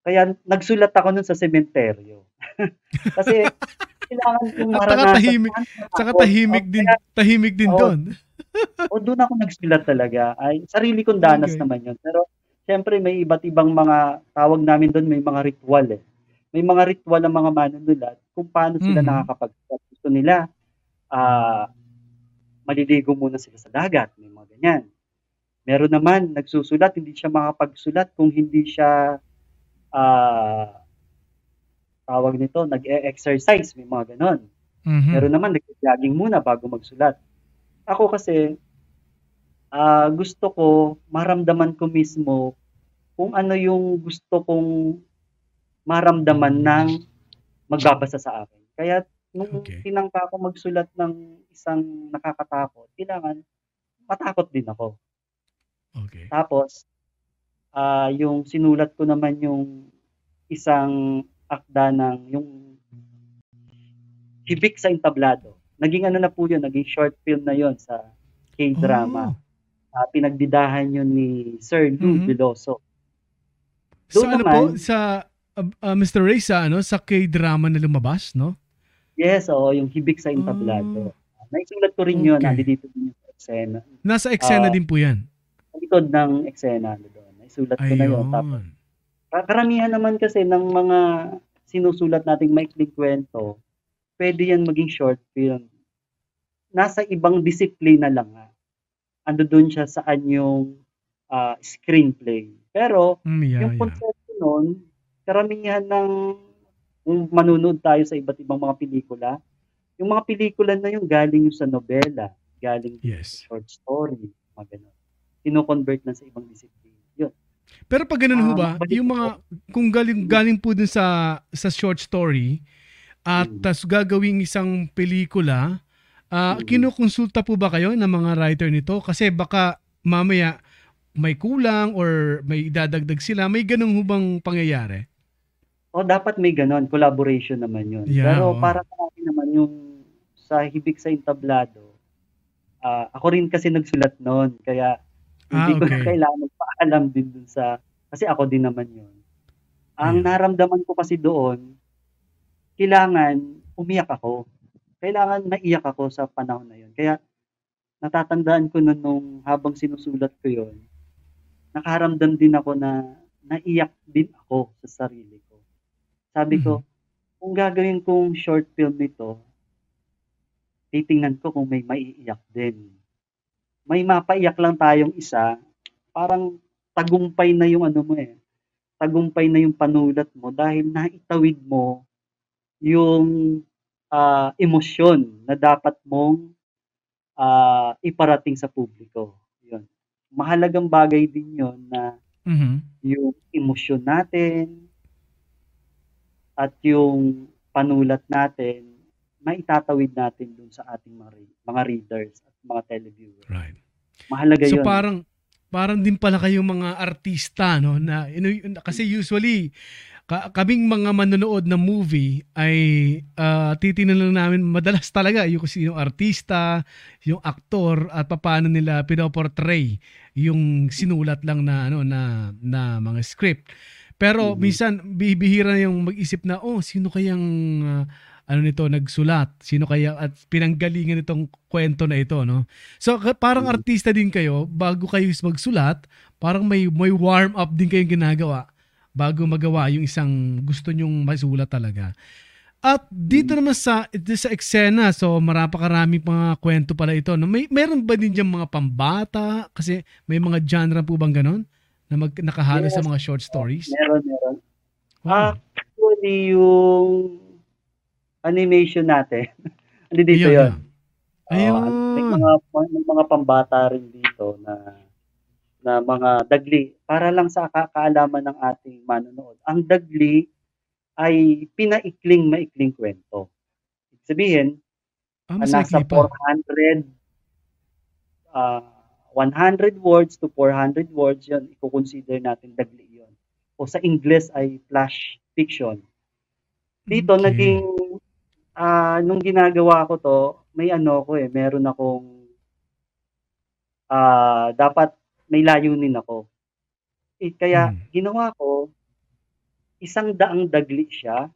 Kaya nagsulat ako nun sa sementeryo. Kasi kailangan kong At maranasan. tahimik- paano Saka tahimik O, din, kaya- tahimik din Oo. doon. o doon ako nagsulat talaga. Ay, sarili kong danas Okay. naman yun. Pero, syempre, may iba't ibang mga, tawag namin doon, may mga ritual eh. May mga ritual ang mga manunulat kung paano sila Mhm. nakakapagsulat. Gusto nila, ah, maliligo muna sila sa dagat. May mga ganyan. Meron naman, nagsusulat, hindi siya makapagsulat kung hindi siya, ah, tawag nito, nag-e-exercise. May mga ganon. Mhm. Meron naman nag-jogging muna bago magsulat. Ako kasi ah, gusto ko maramdaman ko mismo kung ano yung gusto kong maramdaman ng magbabasa sa akin. Kaya nung Okay. tinangka ko magsulat ng isang nakakatakot, kailangan matakot din ako. Okay. Tapos, ah, yung sinulat ko naman yung isang akda ng yung Hibik sa Entablado. Naging ano na po yun, naging short film na yon sa K-drama. Oh. Ah, pinagbidahan yun ni Sir Lou Mhm. Veloso. Sa Doon ano po, naman- sa uh, uh, Mr. Ray, sa ano, sa K-drama na lumabas, no? Yes, oo, yung Hibik sa Entablado. Naisulat ko rin yun, Okay. nandito din yung eksena. Nasa eksena Ah, din po yan. Sa likod ng eksena ano doon. Naisulat ko na yun. Tapos, Ayun. Ka- Karamihan naman kasi ng mga sinusulat nating maikling kwento, pwede yan maging short film. Nasa ibang disiplina lang nga. Ando doon siya saan yung ah, screenplay. Pero Mm, yeah, yung yeah. konsepto noon, karamihan ng kung manunood tayo sa iba't ibang mga pelikula, yung mga pelikula na yun galing yung sa nobela, galing Yes. sa short story, mga ganun. Kino-convert na sa ibang disiplina. Yun. Pero pag ganun ho Ah, ba, yung mga, kung galing, galing po dun sa, sa short story, at Mm. tas gagawing isang pelikula, ah, Mm. kinukonsulta po ba kayo ng mga writer nito? Kasi baka mamaya may kulang or may idadagdag sila. May ganun ho bang pangyayari? O dapat may ganon, collaboration naman yun. Yeah, Pero oo. para sa akin naman yung sa hibik sa entablado, ah, ako rin kasi nagsulat noon, kaya Ah, hindi ko na okay. kailangan magpaalam din dun sa, kasi ako din naman yun. Ang Yeah. naramdaman ko kasi doon, kailangan umiyak ako. Kailangan maiyak ako sa panahon na yun. Kaya natatandaan ko na nung habang sinusulat ko yun, nakaramdam din ako na naiyak din ako sa sarili. Sabi ko, kung gagawin kong short film nito, titingnan ko kung may maiiyak din. May mapaiyak lang tayong isa, parang tagumpay na yung ano mo eh. Tagumpay na yung panulat mo dahil naitawid mo yung ah, emosyon na dapat mong ah, iparating sa publiko. Yun. Mahalagang bagay din yon na Mhm. yung emosyon natin at yung panulat natin, maitatawid natin dun sa ating mga, mga readers at mga televiewers. Right. Mahalaga So yun. parang parang din pala kayong mga artista no na you know, kasi usually ka, kaming mga manonood ng movie ay ah, titingnan lang namin madalas talaga yung sino artista, yung aktor at paano nila pinoportray yung sinulat lang na ano na na mga script. Pero Mhm. minsan bibihira na yung mag-isip na oh sino kayang ah, ano nito nagsulat, sino kaya at pinanggalingan itong kwento na ito no. So parang Mhm. artista din kayo bago kayo magsulat, parang may may warm up din kayong ginagawa bago magawa yung isang gusto nyong masulat talaga. At dito naman sa ito sa eksena, so marapakaraming mga kwento pala ito. No? May meron ba din diyang mga pambata kasi may mga genre po bang ganon na mag, nakahalo sa Yes. mga short stories? Meron, meron. Wow. Actually, yung animation natin, hindi dito Ayun, yun. Ayun. Oo, may mga may mga pambata rin dito na na mga dagli para lang sa ka- kaalaman ng ating manonood. Ang dagli ay pinaikling maikling kwento. Sabihin, Ah, ah, nasa pa. 400 ah 100 words to 400 words yon i-consider natin dagli yon. O sa English ay flash fiction. Dito Okay. naging ah nung ginagawa ko to, may ano ko eh, meron akong ah dapat may layunin ako. Eh, kaya Mm. ginawa ko isang daang dagli siya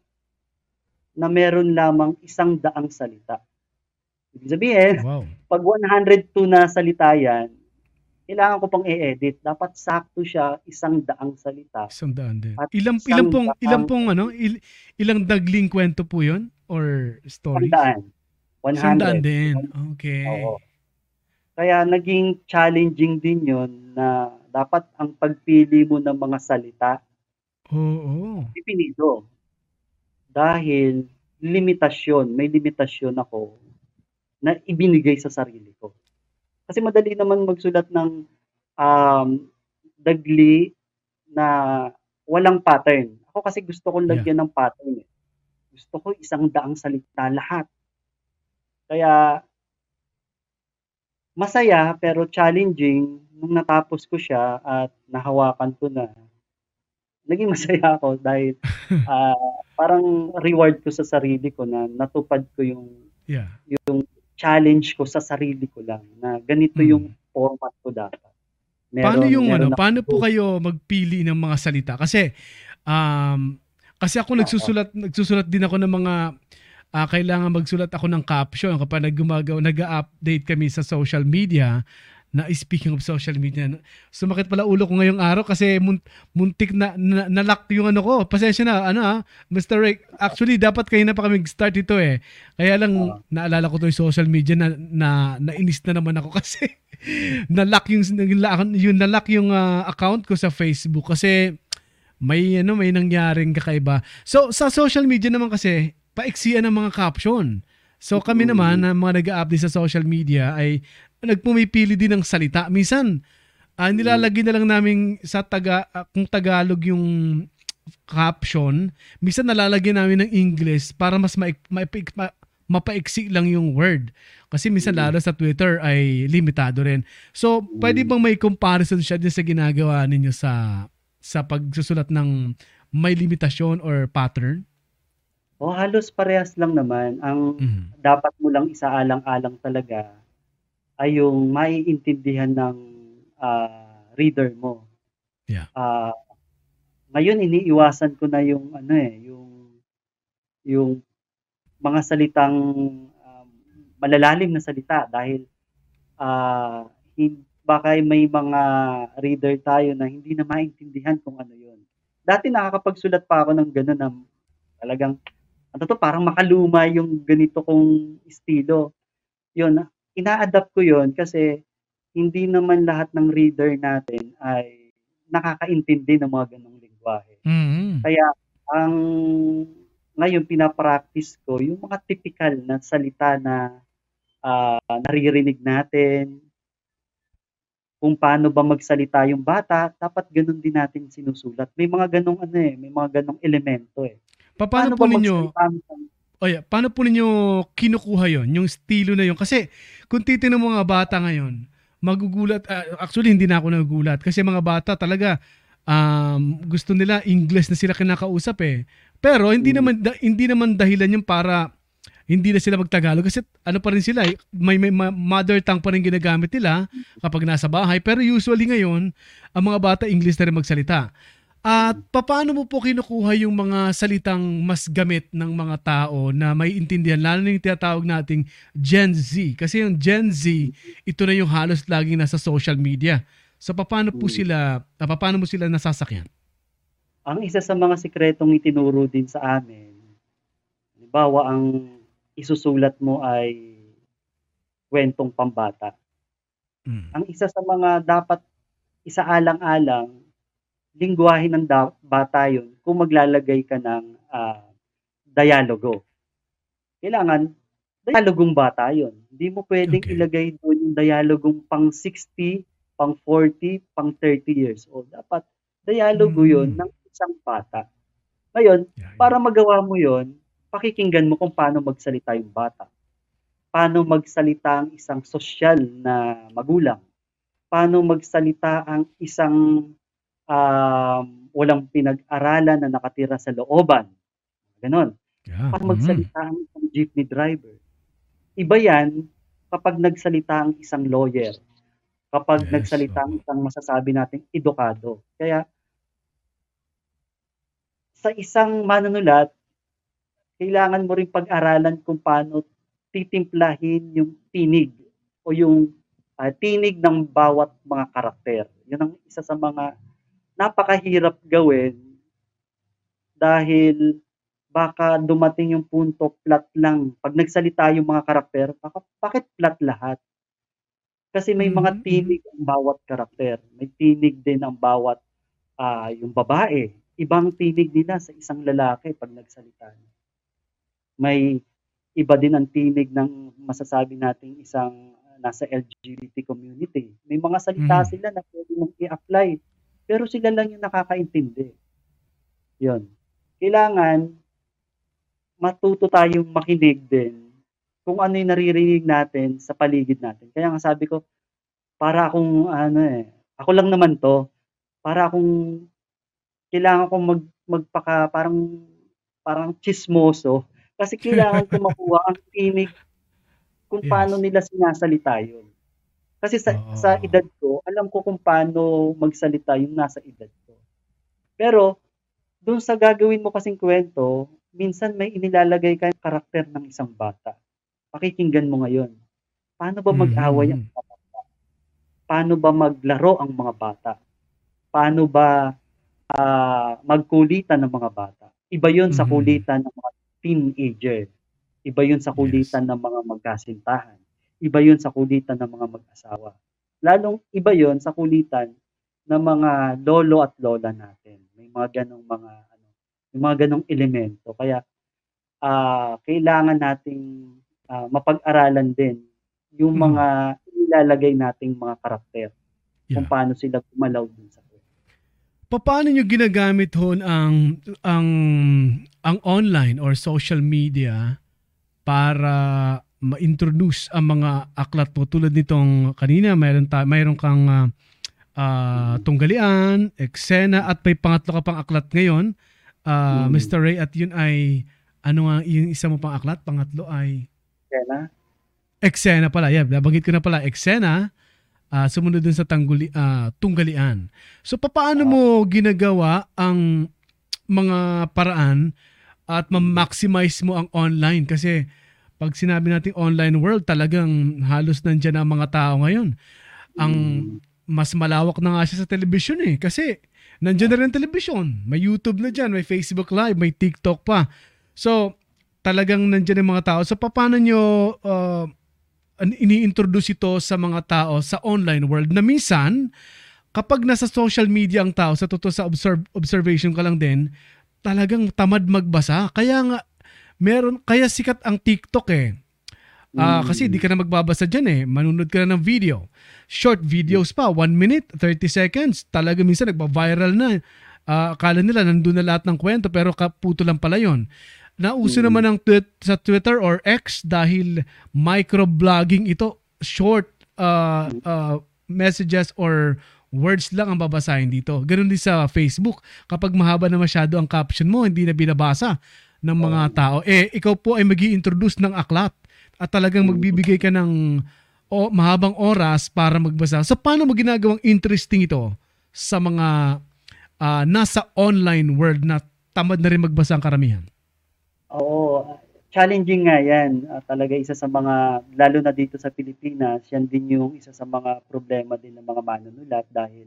na meron lamang isang daang salita. Ibig sabihin, Wow. pag 102 na salita yan, kailangan ko pang i-edit. Dapat sakto siya, isang daang salita. Isang daan din. At Ilang isang ilang pong daang- ilang pong ano, il- ilang dagling kwento po 'yon or stories? Isang daan. Isang daan 100. din. Okay. Oo. Kaya naging challenging din yon na dapat ang pagpili mo ng mga salita, Oo. pipilido. Dahil limitasyon, may limitasyon ako na ibinigay sa sarili ko. Kasi madali naman magsulat ng um, dagli na walang pattern. Ako kasi gusto kong Yeah. lagyan ng pattern, eh. Gusto ko isang daang salita lahat. Kaya masaya pero challenging nung natapos ko siya at nahawakan ko na, naging masaya ako dahil, ah, parang reward ko sa sarili ko na natupad ko yung Yeah. yung challenge ko sa sarili ko lang na ganito yung Mm. format ko dapat. Paano Meron yung ano, meron paano po kayo magpili ng mga salita? Kasi um kasi ako nagsusulat nagsusulat din ako ng mga ah, kailangan magsulat ako ng caption kapag nagumagaw nag-update kami sa social media na speaking of social media sumakit pala ulo ko ngayong araw kasi mun- muntik na, na nalock yung ano ko pasensya na ano ah Mr. Ray actually dapat kayo na pa kami start ito eh kaya lang Oo. naalala ko to yung social media na, na nainis na naman ako kasi nalock yung yung, yung nalock yung ah, account ko sa Facebook kasi may ano may nangyaring kakaiba. So sa social media naman kasi paiksian ang mga caption. So kami Mm. naman na mga nag-update sa social media ay nagpumipili din ng salita. Minsan ah, nilalagay na lang namin sa taga ah, kung Tagalog yung caption, minsan nalalagyan namin ng English para mas maik, maipik, ma, mapaiksi lang yung word. Kasi minsan Mm. lalo sa Twitter ay limitado rin. So, pwede Mm. bang may comparison siya din sa ginagawa ninyo sa sa pagsusulat ng may limitasyon or pattern? O halos parehas lang naman. Ang Mhm. dapat mo lang isaalang-alang talaga ay yung maiintindihan ng ah, reader mo. Yeah. Ah, ngayon iniiwasan ko na yung ano eh, yung yung mga salitang um, malalalim na salita dahil ah, hin- baka may mga reader tayo na hindi na maintindihan kung ano yun. Dati nakakapagsulat pa ako ng gano'n na talagang ano to, parang makaluma yung ganito kong estilo. Yun, ina-adapt ko yun kasi hindi naman lahat ng reader natin ay nakakaintindi ng mga ganong lingwahe. Mhm. Kaya ang ngayon pinapractice ko yung mga typical na salita na ah, naririnig natin, kung paano ba magsalita yung bata, dapat ganun din natin sinusulat. May mga ganong ano eh, may mga ganong elemento eh. Pa- Paano po ninyo O yeah, paano po ninyo kinukuha yon yung estilo na yon Kasi kung titignan mo mga bata ngayon, magugulat, ah, actually hindi na ako nagugulat kasi mga bata talaga um, gusto nila English na sila kinakausap eh. Pero hindi Mm. naman da- hindi naman dahilan yung para hindi na sila magtagalog kasi ano pa rin sila, eh, may, may ma- mother tongue pa rin ginagamit nila kapag nasa bahay. Pero usually ngayon, ang mga bata English na rin magsalita. At paano mo po kinukuha yung mga salitang mas gamit ng mga tao na may intindihan, lalo na yung tinatawag nating Gen Z. Kasi yung Gen Z, ito na yung halos laging nasa social media. So paano po Mm. sila, ah, paano mo sila nasasakyan? ang isa sa mga sikretong itinuro din sa amin, halimbawa ang isusulat mo ay kwentong pambata. Mm. Ang isa sa mga dapat isaalang-alang, lingwahe ng da- bata yun kung maglalagay ka ng ah, dialogo. Kailangan, dialogong bata yun. Hindi mo pwedeng Okay. ilagay doon yung dialogong pang 60, pang 40, pang 30 years old. Dapat dialogo yun Mm. ng isang bata. Ngayon, Yeah, yeah. para magawa mo yon, pakikinggan mo kung paano magsalita yung bata. Paano magsalita ang isang sosyal na magulang. Paano magsalita ang isang um, walang pinag-aralan na nakatira sa looban. Ganon. Yeah. Paano Mm. magsalita ang isang jeepney driver. Iba yan kapag nagsalita ang isang lawyer. Kapag Yes, nagsalita ang isang masasabi nating edukado. Kaya sa isang manunulat, kailangan mo rin pag-aralan kung paano titimplahin yung tinig o yung ah, tinig ng bawat mga karakter. Yun ang isa sa mga napakahirap gawin dahil baka dumating yung punto flat lang. Pag nagsalita yung mga karakter, baka, bakit flat lahat? Kasi may mga Mhm, mhm. tinig ang bawat karakter. May tinig din ang bawat ah, yung babae. Ibang tinig nila sa isang lalaki pag nagsalita. May iba din ang tinig ng masasabi nating isang ah, nasa LGBT community. May mga salita Mhm. sila na pwede mong i-apply. Pero sila lang yung nakakaintindi. Yun. kailangan matuto tayong makinig din kung ano yung naririnig natin sa paligid natin. Kaya nga sabi ko, para akong ano eh, ako lang naman to, para akong kailangan kong mag, magpaka, parang, parang chismoso. Kasi kailangan ko makuha ang tinig kung Yes. paano nila sinasalita yun. Kasi sa, Oo. sa edad ko, alam ko kung paano magsalita yung nasa edad ko. Pero, doon sa gagawin mo kasing kwento, minsan may inilalagay kayong karakter ng isang bata. Pakikinggan mo ngayon. Paano ba mag-away ang Mhm. mga bata? Paano ba maglaro ang mga bata? Paano ba ah, magkulitan ng mga bata? Iba yun sa Mhm. kulitan ng mga teenager. Iba yun sa kulitan ng mga magkasintahan. Iba yun sa kulitan ng mga mag-asawa. Lalong iba yun sa kulitan ng mga lolo at lola natin. May mga ganong mga ano, may mga ganong elemento. Kaya ah, kailangan nating ah, mapag-aralan din yung Mhm. mga ilalagay nating mga karakter kung Yeah. paano sila gumalaw dun sa. Paano nyo ginagamit hon ang ang ang online or social media para ma-introduce ang mga aklat mo tulad nitong kanina mayroon ta mayroon kang ah, ah, tunggalian, eksena at may pangatlo ka pang aklat ngayon. Ah, Mm. Mr. Ray at yun ay ano nga yung isa mo pang aklat, pangatlo ay Kaya na, eksena pala. Yeah, nabanggit ko na pala eksena. ah sumunod dun sa tangguli, ah, tunggalian. So papaano mo ginagawa ang mga paraan at ma-maximize mo ang online kasi pag sinabi nating online world talagang halos nandiyan ang mga tao ngayon. Ang mas malawak na nga siya sa television eh kasi nandiyan na rin television. May YouTube na dyan, may Facebook Live, may TikTok pa. So talagang nandiyan ang mga tao. So paano nyo uh, ini-introduce ito sa mga tao sa online world na minsan kapag nasa social media ang tao sa totoo sa observe, observation ka lang din talagang tamad magbasa kaya nga meron kaya sikat ang TikTok eh Mm. kasi di ka na magbabasa diyan eh manunod ka na ng video short videos pa 1 minute 30 seconds talaga minsan nagba-viral na Ah, akala nila nandun na lahat ng kwento pero kaputo lang pala yon Nauso Mm. naman ang tweet sa Twitter or X dahil microblogging ito. Short uh, uh, messages or words lang ang babasahin dito. Ganun din sa Facebook. Kapag mahaba na masyado ang caption mo, hindi na binabasa ng mga tao. Eh, ikaw po ay mag introduce ng aklat at talagang magbibigay ka ng o, mahabang oras para magbasa. So, paano mo ginagawang interesting ito sa mga ah, nasa online world na tamad na rin magbasa ang karamihan? Oo, challenging nga yan. Ah, talaga isa sa mga, lalo na dito sa Pilipinas, yan din yung isa sa mga problema din ng mga manunulat dahil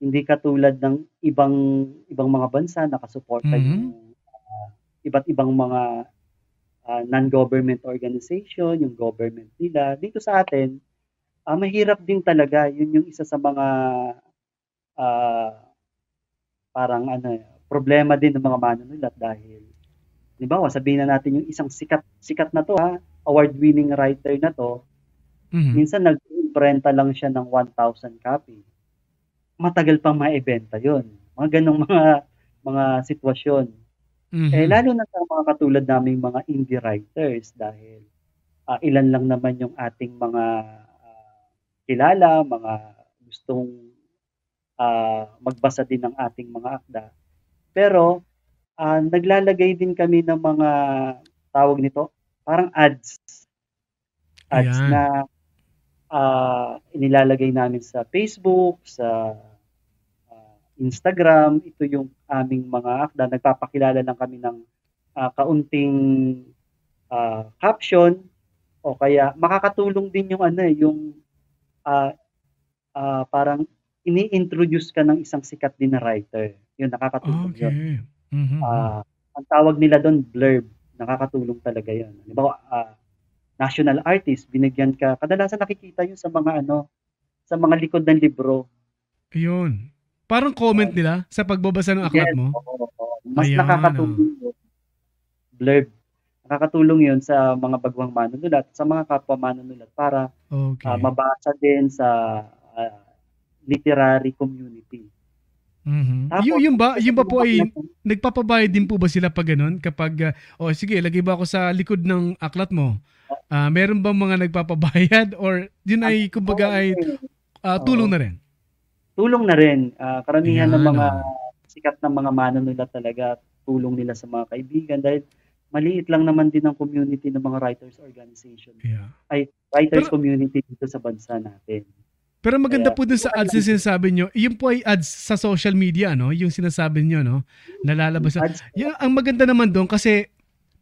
hindi katulad ng ibang ibang mga bansa nakasuporta Mhm. yung ah, iba't ibang mga ah, non-government organization, yung government nila. Dito sa atin, ah, mahirap din talaga. Yun yung isa sa mga ah, parang ano, eh, problema din ng mga manunulat dahil Halimbawa, sabihin na natin yung isang sikat sikat na to ha, award-winning writer na to, Mhm. minsan nag-imprenta lang siya ng 1,000 copy. Matagal pang maibenta yon. Mga ganong mga mga sitwasyon. Mhm. Eh lalo na sa mga katulad naming mga indie writers dahil ah, ilan lang naman yung ating mga ah, kilala, mga gustong ah, magbasa din ng ating mga akda. Pero ah, naglalagay din kami ng mga tawag nito, parang ads. Ads Ayan. na ah, inilalagay namin sa Facebook, sa Instagram. Ito yung aming mga akda. Nagpapakilala lang kami ng ah, kaunting ah, caption o kaya makakatulong din yung ano eh, yung ah, ah, parang ini-introduce ka ng isang sikat din na writer. Yun, nakakatulong yun. Okay. Mhm. Ah, ang tawag nila doon blurb. Nakakatulong talaga 'yon. Halimbawa, ah, national artist, binigyan ka. Kadalasan nakikita 'yun sa mga ano, sa mga likod ng libro. Ayun. Parang comment nila sa pagbabasa ng aklat Yes, mo. oo, oo. Mas Ayan, nakakatulong yun. Blurb. Nakakatulong 'yun sa mga bagwang manunulat, sa mga kapwa manunulat para Okay. ah, mabasa din sa ah, literary community. Mhm. Tapos Yu yun ba yun ba po ay nagpapabayad din po ba sila 'pag gano'n? Kapag, ah, "Oh, sige lagay mo ako sa likod ng aklat mo." Ah, meron bang mga nagpapabayad or yun ay kumbaga ay, ah, tulong na rin? Tulong na rin. Ah, karamihan ng Ayan, mga oh. sikat na mga manunulat talaga tulong nila sa mga kaibigan dahil maliit lang naman din ang community ng mga writers organization. Yeah. Ay, writers Pero community dito sa bansa natin. pero maganda Kaya po dun sa ads na sinasabi niyo, yun po ay ads sa social media 'no, yung sinasabi niyo 'no, nalalabas na Ads yun ang maganda naman dun kasi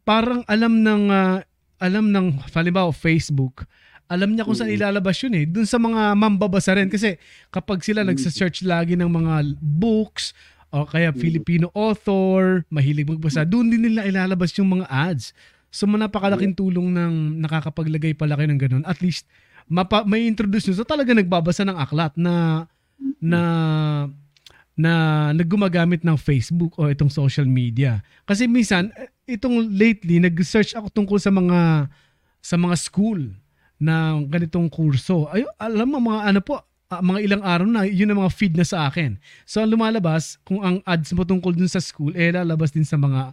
parang alam ng, ah, alam ng halimbawa Facebook, alam niya kung saan ilalabas yun, eh, dun sa mga mambabasa rin kasi kapag sila nagse-search lagi ng mga books o kaya. Filipino author, mahilig magbasa, dun din nila ilalabas yung mga ads. So napakalaking tulong ng nakakapaglagay pala kayo ng gano'n. At least mapa may introduce nyo so talaga nagbabasa ng aklat na na na naggumagamit ng Facebook o itong social media. Kasi minsan itong lately nag-search ako tungkol sa mga sa mga school na ganitong kurso. Ay, alam mo mga ano po, ah, mga ilang araw na yun ang mga feed na sa akin. So ang lumalabas kung ang ads mo tungkol dun sa school eh lalabas din sa mga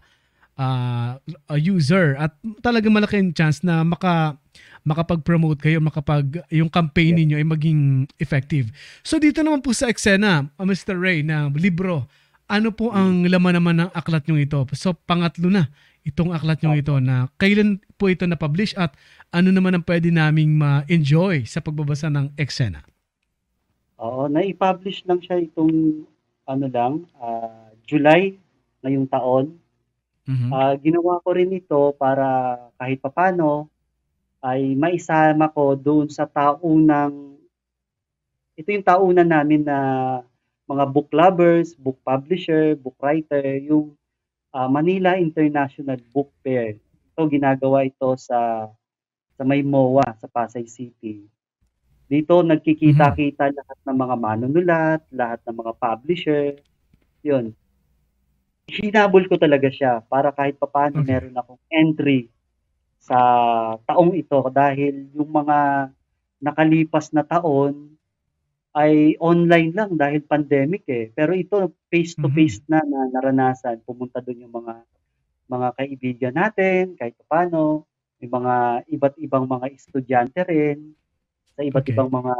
ah, user at talagang malaki ang chance na maka makapag-promote kayo, makapag yung campaign ninyo ay maging effective. So dito naman po sa eksena, uh, Mr. Ray, na libro, ano po ang laman naman ng aklat nyo ito? So pangatlo na itong aklat nyo ito na kailan po ito na-publish at ano naman ang pwede naming ma-enjoy sa pagbabasa ng eksena? Oo, nai-publish lang siya itong ano lang, ah, July ngayong taon. Mhm. Ah, ginawa ko rin ito para kahit papano ay maisama ko doon sa taunang ito yung taunan namin na mga book lovers, book publisher, book writer, yung ah, Manila International Book Fair. Ito ginagawa ito sa sa may MOA sa Pasay City. Dito nagkikita-kita lahat ng mga manunulat, lahat ng mga publisher. 'Yun. Hinabol ko talaga siya para kahit papaano Okay. meron akong entry sa taong ito dahil yung mga nakalipas na taon ay online lang dahil pandemic eh. Pero ito face to face na, na naranasan. Pumunta doon yung mga mga kaibigan natin kahit paano, may mga iba't ibang mga estudyante rin sa iba't Okay. ibang mga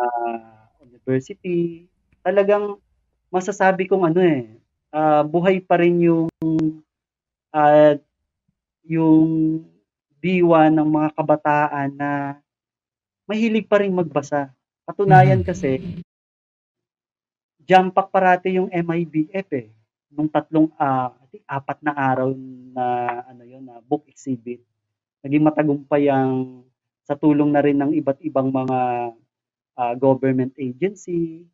university. Talagang masasabi kong ano eh, ah, buhay pa rin yung ah, yung diwa ng mga kabataan na mahilig pa rin magbasa. Katunayan Mhm. kasi, jumpak parati yung MIBF eh. Nung tatlong, I think apat na araw na ano yun, na book exhibit. Naging matagumpay ang sa tulong na rin ng iba't ibang mga ah, government agency,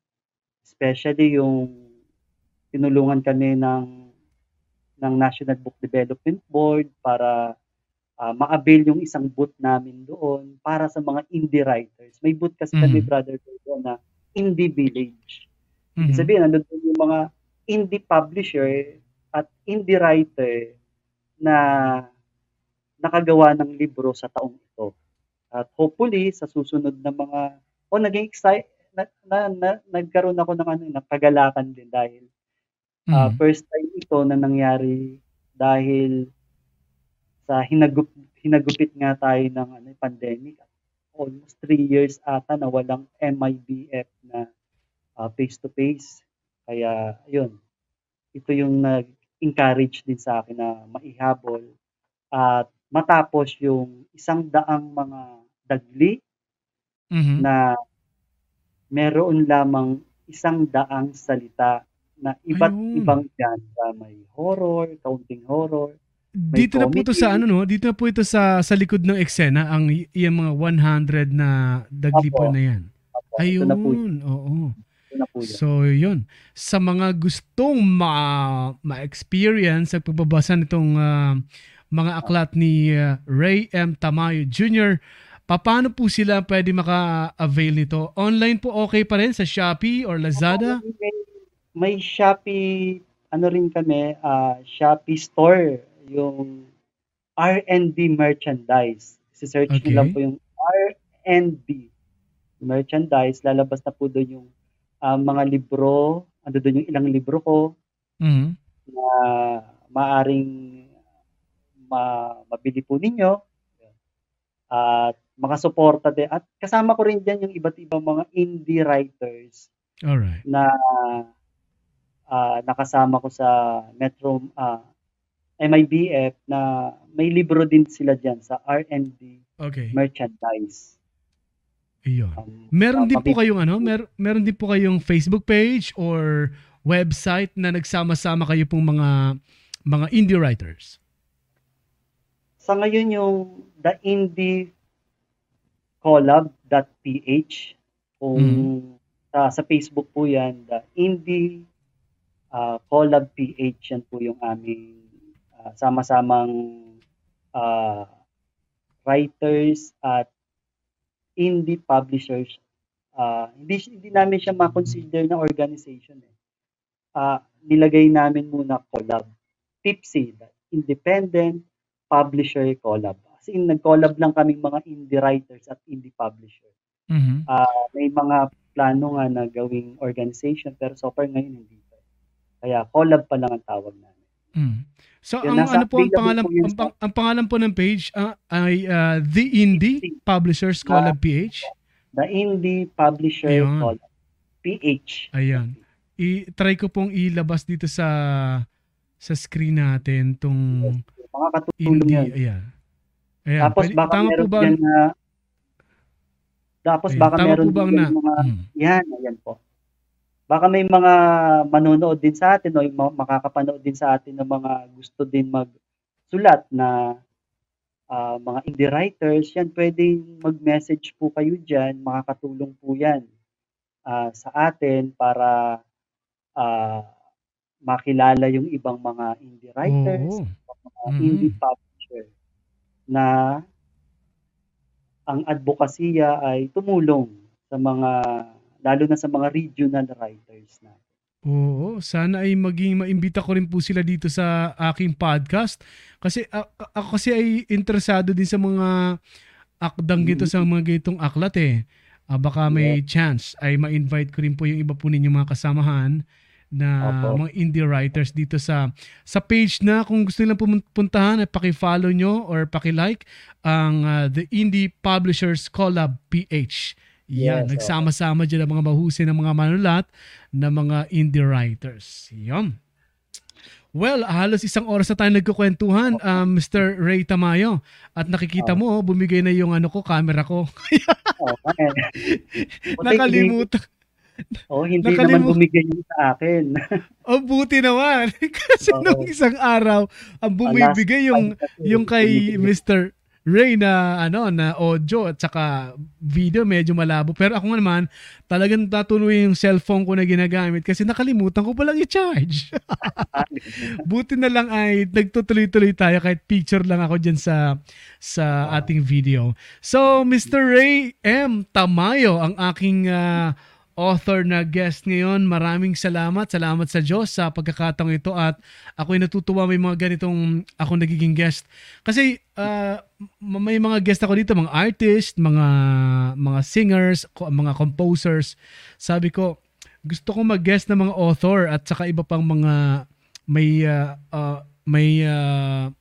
especially yung tinulungan kami ng ng National Book Development Board para ah, ma-avail yung isang booth namin doon para sa mga indie writers. May booth kasi kami, Mhm. brother, doon na Indie Village. Mhm. Ibig sabihin, nandun doon yung mga indie publisher at indie writer na nakagawa ng libro sa taong ito. At hopefully, sa susunod na mga, o naging excite, na, na, na, nagkaroon ako ng ano, ng kagalakan din dahil ah, Mhm. first time ito na nangyari dahil sa hinagup, hinagupit nga tayo ng ano, pandemic. Almost three years ata na walang MIBF na ah, face-to-face. Kaya, yun. Ito yung nag-encourage din sa akin na maihabol at matapos yung isang daang mga dagli Mhm. na meron lamang isang daang salita na iba't Ayun. ibang genre. May horror, kaunting horror. May Dito na po ito comedy. sa ano no, dito na po ito sa sa likod ng eksena ang yung mga 100 na dagli po Opo. na yan. Ito Ayun, po, oo. Na po yun. So, yun. Sa mga gustong ma- ma-experience sa pagbabasa nitong ah, mga aklat ni ah, Ray M. Tamayo Jr., paano po sila pwede maka-avail nito? Online po okay pa rin sa Shopee or Lazada? May, may Shopee, ano rin kami, ah, Shopee store, yung R&D merchandise. Si-search Okay. nyo lang po yung R&D merchandise. Lalabas na po doon yung ah, mga libro ando doon yung ilang libro ko Mhm. na maaring ma mabili po ninyo. At makasuporta din at kasama ko rin diyan yung iba't ibang mga indie writers Alright. na, ah, nakasama ko sa Metro, ah, MIBF na may libro din sila diyan sa R&D Okay. merchandise. Iyon. Um, Meron din po kayong ano, mer meron din po kayong Facebook page or website na nagsama-sama kayo pong mga mga indie writers. Sa ngayon yung the indie collab.ph kung Mhm. sa, sa Facebook po yan, the indie ah, collab PH yan po yung aming ah, sama-samang ah, writers at indie publishers. Ah, hindi hindi namin siya ma-consider na organization eh. Ah, nilagay namin muna collab. Tipsy, independent publisher collab. As in, nag-collab lang kaming mga indie writers at indie publisher. Mhm. Ah, may mga plano nga na gawing organization pero so far ngayon hindi pa. Kaya collab pa lang ang tawag namin. Mm. So Yun, ang ano po ang pangalan po ang, pang- ang pangalan po ng page ah, ay ah, The Indie Publishers Collab PH. The Indie Publisher Ayun. Collab. PH. Ayan. I-try ko pong ilabas dito sa sa screen natin tong Mga katulong indie. yan. Ayan. Ayan. Tapos Pwede- baka tama po meron ba? dyan na tapos Ayan, baka tama meron po bang na? mga Mm. yan, ayan po. Baka may mga manonood din sa atin o makakapanood din sa atin ng mga gusto din magsulat na ah, mga indie writers, yan pwedeng mag-message po kayo dyan, makakatulong po yan ah, sa atin para ah, makilala yung ibang mga indie writers, Oo. mga Mhm. indie publisher na ang advokasya ay tumulong sa mga lalo na sa mga regional writers na. Oo, sana ay maging maimbita ko rin po sila dito sa aking podcast kasi a- a- ako kasi ay interesado din sa mga akdang gito sa mga ganitong aklat eh. Ah, baka may chance ay ma-invite ko rin po yung iba po ninyong mga kasamahan na Opo. mga indie writers dito sa sa page na kung gusto nilang pumun- puntahan ay paki-follow nyo or paki-like ang ah, The Indie Publishers Collab PH. Yan, Yes, nagsama-sama dyan ang mga mahusay ng mga manulat na mga indie writers. Yan. Well, halos isang oras na tayo nagkukwentuhan, um, Mr. Ray Tamayo. At nakikita mo, bumigay na yung ano ko, camera ko. Oh, Nakalimutan. Oh, hindi Nakalimu- naman bumigay yun sa akin. Oh, buti naman. Kasi Oo. nung isang araw, ang bumibigay yung yung kay Mr. Ray na ano na audio at saka video medyo malabo pero ako naman talagang tatuloy yung cellphone ko na ginagamit kasi nakalimutan ko palang i-charge. Buti na lang ay nagtutuloy-tuloy tayo kahit picture lang ako diyan sa sa ating video. So Mr. Ray M Tamayo ang aking ah, author na guest ngayon. Maraming salamat. Salamat sa Diyos sa pagkakataong ito at ako'y natutuwa may mga ganitong ako nagiging guest. Kasi m- may mga guest ako dito, mga artist, mga mga singers, mga composers. Sabi ko, gusto ko mag-guest ng mga author at saka iba pang mga may ah, ah, may ah,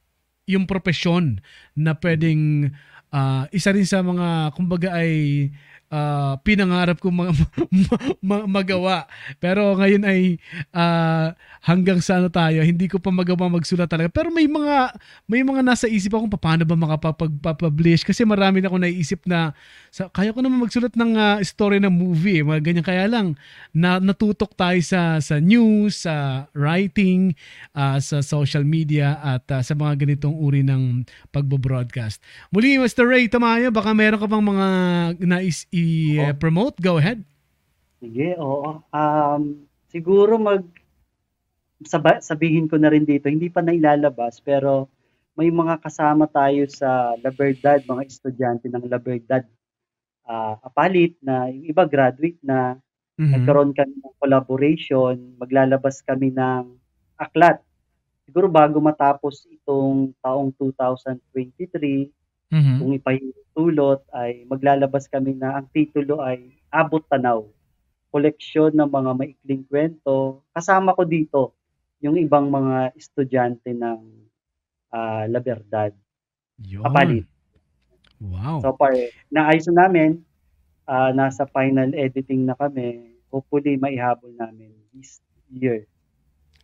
yung profesyon na pwedeng ah, isa rin sa mga kumbaga ay ah, pinangarap ko mga ma- magawa. Pero ngayon ay ah, hanggang sa ano tayo, hindi ko pa magawa magsulat talaga. Pero may mga may mga nasa isip ako kung paano ba makapag-publish kasi marami na ako naisip na sa, kaya ko naman magsulat ng ah, story ng movie, eh, mga ganyan kaya lang na natutok tayo sa sa news, sa writing, ah, sa social media at ah, sa mga ganitong uri ng pagbo-broadcast. Muli, Mr. Ray Tamayo, baka meron ka pang mga nais i-promote? Go ahead. Sige, oo. Um, siguro mag saba, sabihin ko na rin dito, hindi pa nailalabas pero may mga kasama tayo sa La Verdad, mga estudyante ng La Verdad. Ah apalit na yung iba graduate na Mhm. nagkaroon kami ng collaboration, maglalabas kami ng aklat. Siguro bago matapos itong taong 2023, Mhm. kung ipahintulot ay maglalabas kami na ang titulo ay Abot Tanaw. koleksyon ng mga maikling kwento. Kasama ko dito yung ibang mga estudyante ng uh, La Verdad. Yun. Kapalit. Wow. So far, naayos na namin. Uh, nasa final editing na kami. Hopefully, maihabol namin this year.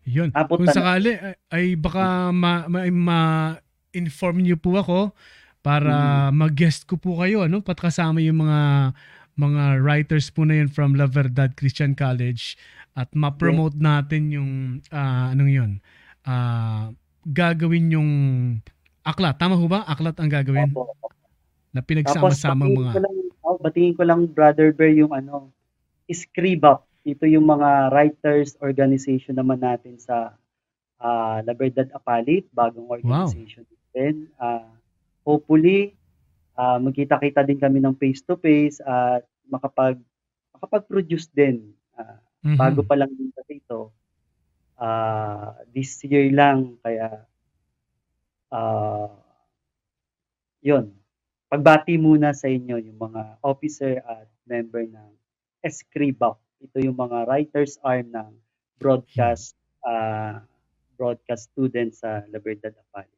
Yun. Abot Kung na- sakali, ay, ay baka ma, ma, ma-inform niyo po ako para mag-guest ko po kayo, ano? Pat kasama yung mga mga writers po na yun from La Verdad Christian College at ma-promote natin yung ah, anong yun. Ah, gagawin yung aklat. Tama ho ba? Aklat ang gagawin Opo. Na pinagsama-sama mga ko lang, oh, batingin ko lang, Brother Bear, yung ano, Scribap. Ito yung mga writers organization naman natin sa uh, La Verdad Apalit, bagong organization din. Uh, hopefully, uh, magkita-kita din kami ng face-to-face at makapag makapag-produce din. Uh, Mhm. bago pa lang din kasi ito. Uh, this year lang, kaya uh, yun. Pagbati muna sa inyo yung mga officer at member ng Escribap. Ito yung mga writers arm ng broadcast uh, broadcast students sa La Verdad Apali.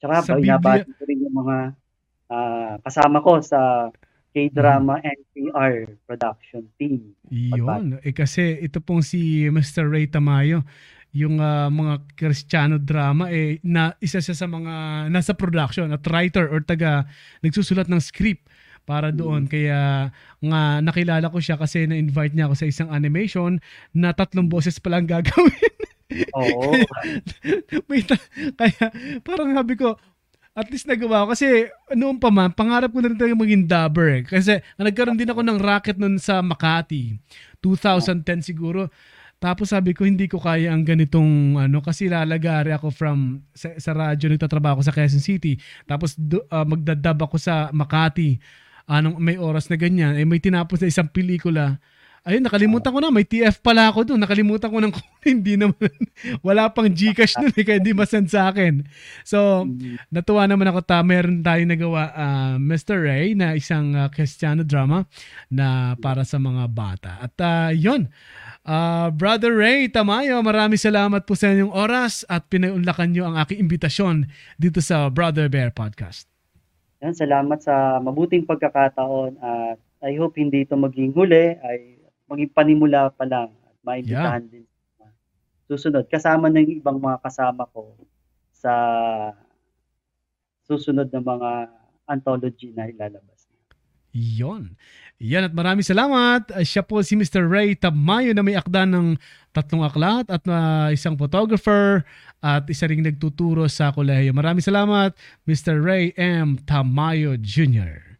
Tsaka Sa binabati ko rin yung mga uh, kasama ko sa K-drama NPR production team. Yun. Eh kasi ito pong si Mr. Ray Tamayo, yung ah, mga Kristiyano drama eh na isa siya sa mga nasa production at writer or taga nagsusulat ng script para doon. Kaya nga nakilala ko siya kasi na-invite niya ako sa isang animation na tatlong boses pa lang gagawin. Oo. May ta- kaya parang sabi ko, at least nagawa ko. Kasi noon pa man, pangarap ko na rin talaga maging dubber eh. Kasi nagkaroon din ako ng racket noon sa Makati. 2010 siguro. Tapos sabi ko, hindi ko kaya ang ganitong ano, kasi lalagari ako from, sa, sa radyo, nagtatrabaho ako sa Quezon City. Tapos do, uh, magdadub ako sa Makati. Anong may oras na ganyan. Eh, may tinapos na isang pelikula. Ayun, nakalimutan ko na. May TF pala ako doon. Nakalimutan ko ng hindi naman. Wala pang Gcash doon eh, kaya hindi masend sa akin. So, natuwa naman ako ta meron tayong nagawa uh, Mr. Ray na isang uh, Cristiano drama na para sa mga bata. At uh, yun, uh, Brother Ray Tamayo, maraming salamat po sa inyong oras at pinaunlakan nyo ang aking imbitasyon dito sa Brother Bear Podcast. Yan, salamat sa mabuting pagkakataon at I hope hindi ito maging huli ay maging panimula pa lang at maimbitahan yeah. din susunod. Kasama yung ibang mga kasama ko sa susunod na mga anthology na ilalabas. Yon. Yan at maraming salamat. Siya po si Mr. Ray Tamayo na may akda ng tatlong aklat at uh, isang photographer at isa ring nagtuturo sa kolehiyo. Maraming salamat Mr. Ray M. Tamayo Jr.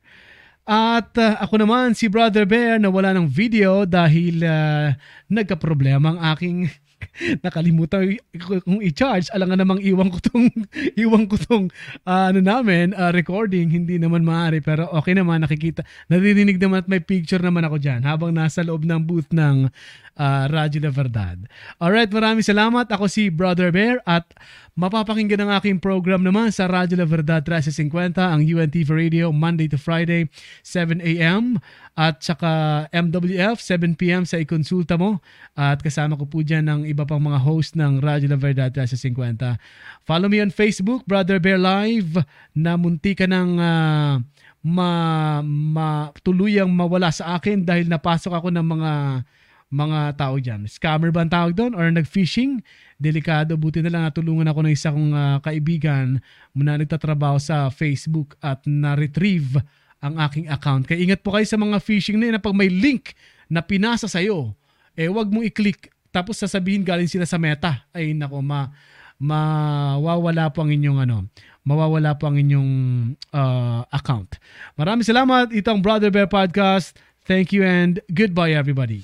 At uh, ako naman si Brother Bear na wala ng video dahil uh, nagka-problema ang aking nakalimutan kung i-charge alam nga namang iwan ko tong iwan ko tong uh, ano namin uh, recording hindi naman maaari pero okay naman nakikita naririnig naman at may picture naman ako diyan habang nasa loob ng booth ng uh, Radyo La Verdad. Alright, maraming salamat. Ako si Brother Bear at mapapakinggan ang aking program naman sa Radyo La Verdad 1350, ang UNTV Radio, Monday to Friday, 7 a.m. At saka MWF, 7 p.m. sa ikonsulta mo. At kasama ko po dyan ng iba pang mga host ng Radyo La Verdad 1350. Follow me on Facebook, Brother Bear Live, na munti ka ng uh, ma, ma, tuluyang mawala sa akin dahil napasok ako ng mga mga tao dyan. Scammer ba ang tawag doon? Or nag-fishing? Delikado. Buti na lang natulungan ako ng isa kong uh, kaibigan na nagtatrabaho sa Facebook at na-retrieve ang aking account. Kaya ingat po kayo sa mga phishing na yun pag may link na pinasa sa'yo, eh wag mong i-click tapos sasabihin galing sila sa meta. Ay nako, ma mawawala po ang inyong ano, mawawala po ang inyong uh, account. Maraming salamat. Itong Brother Bear Podcast. Thank you and goodbye everybody.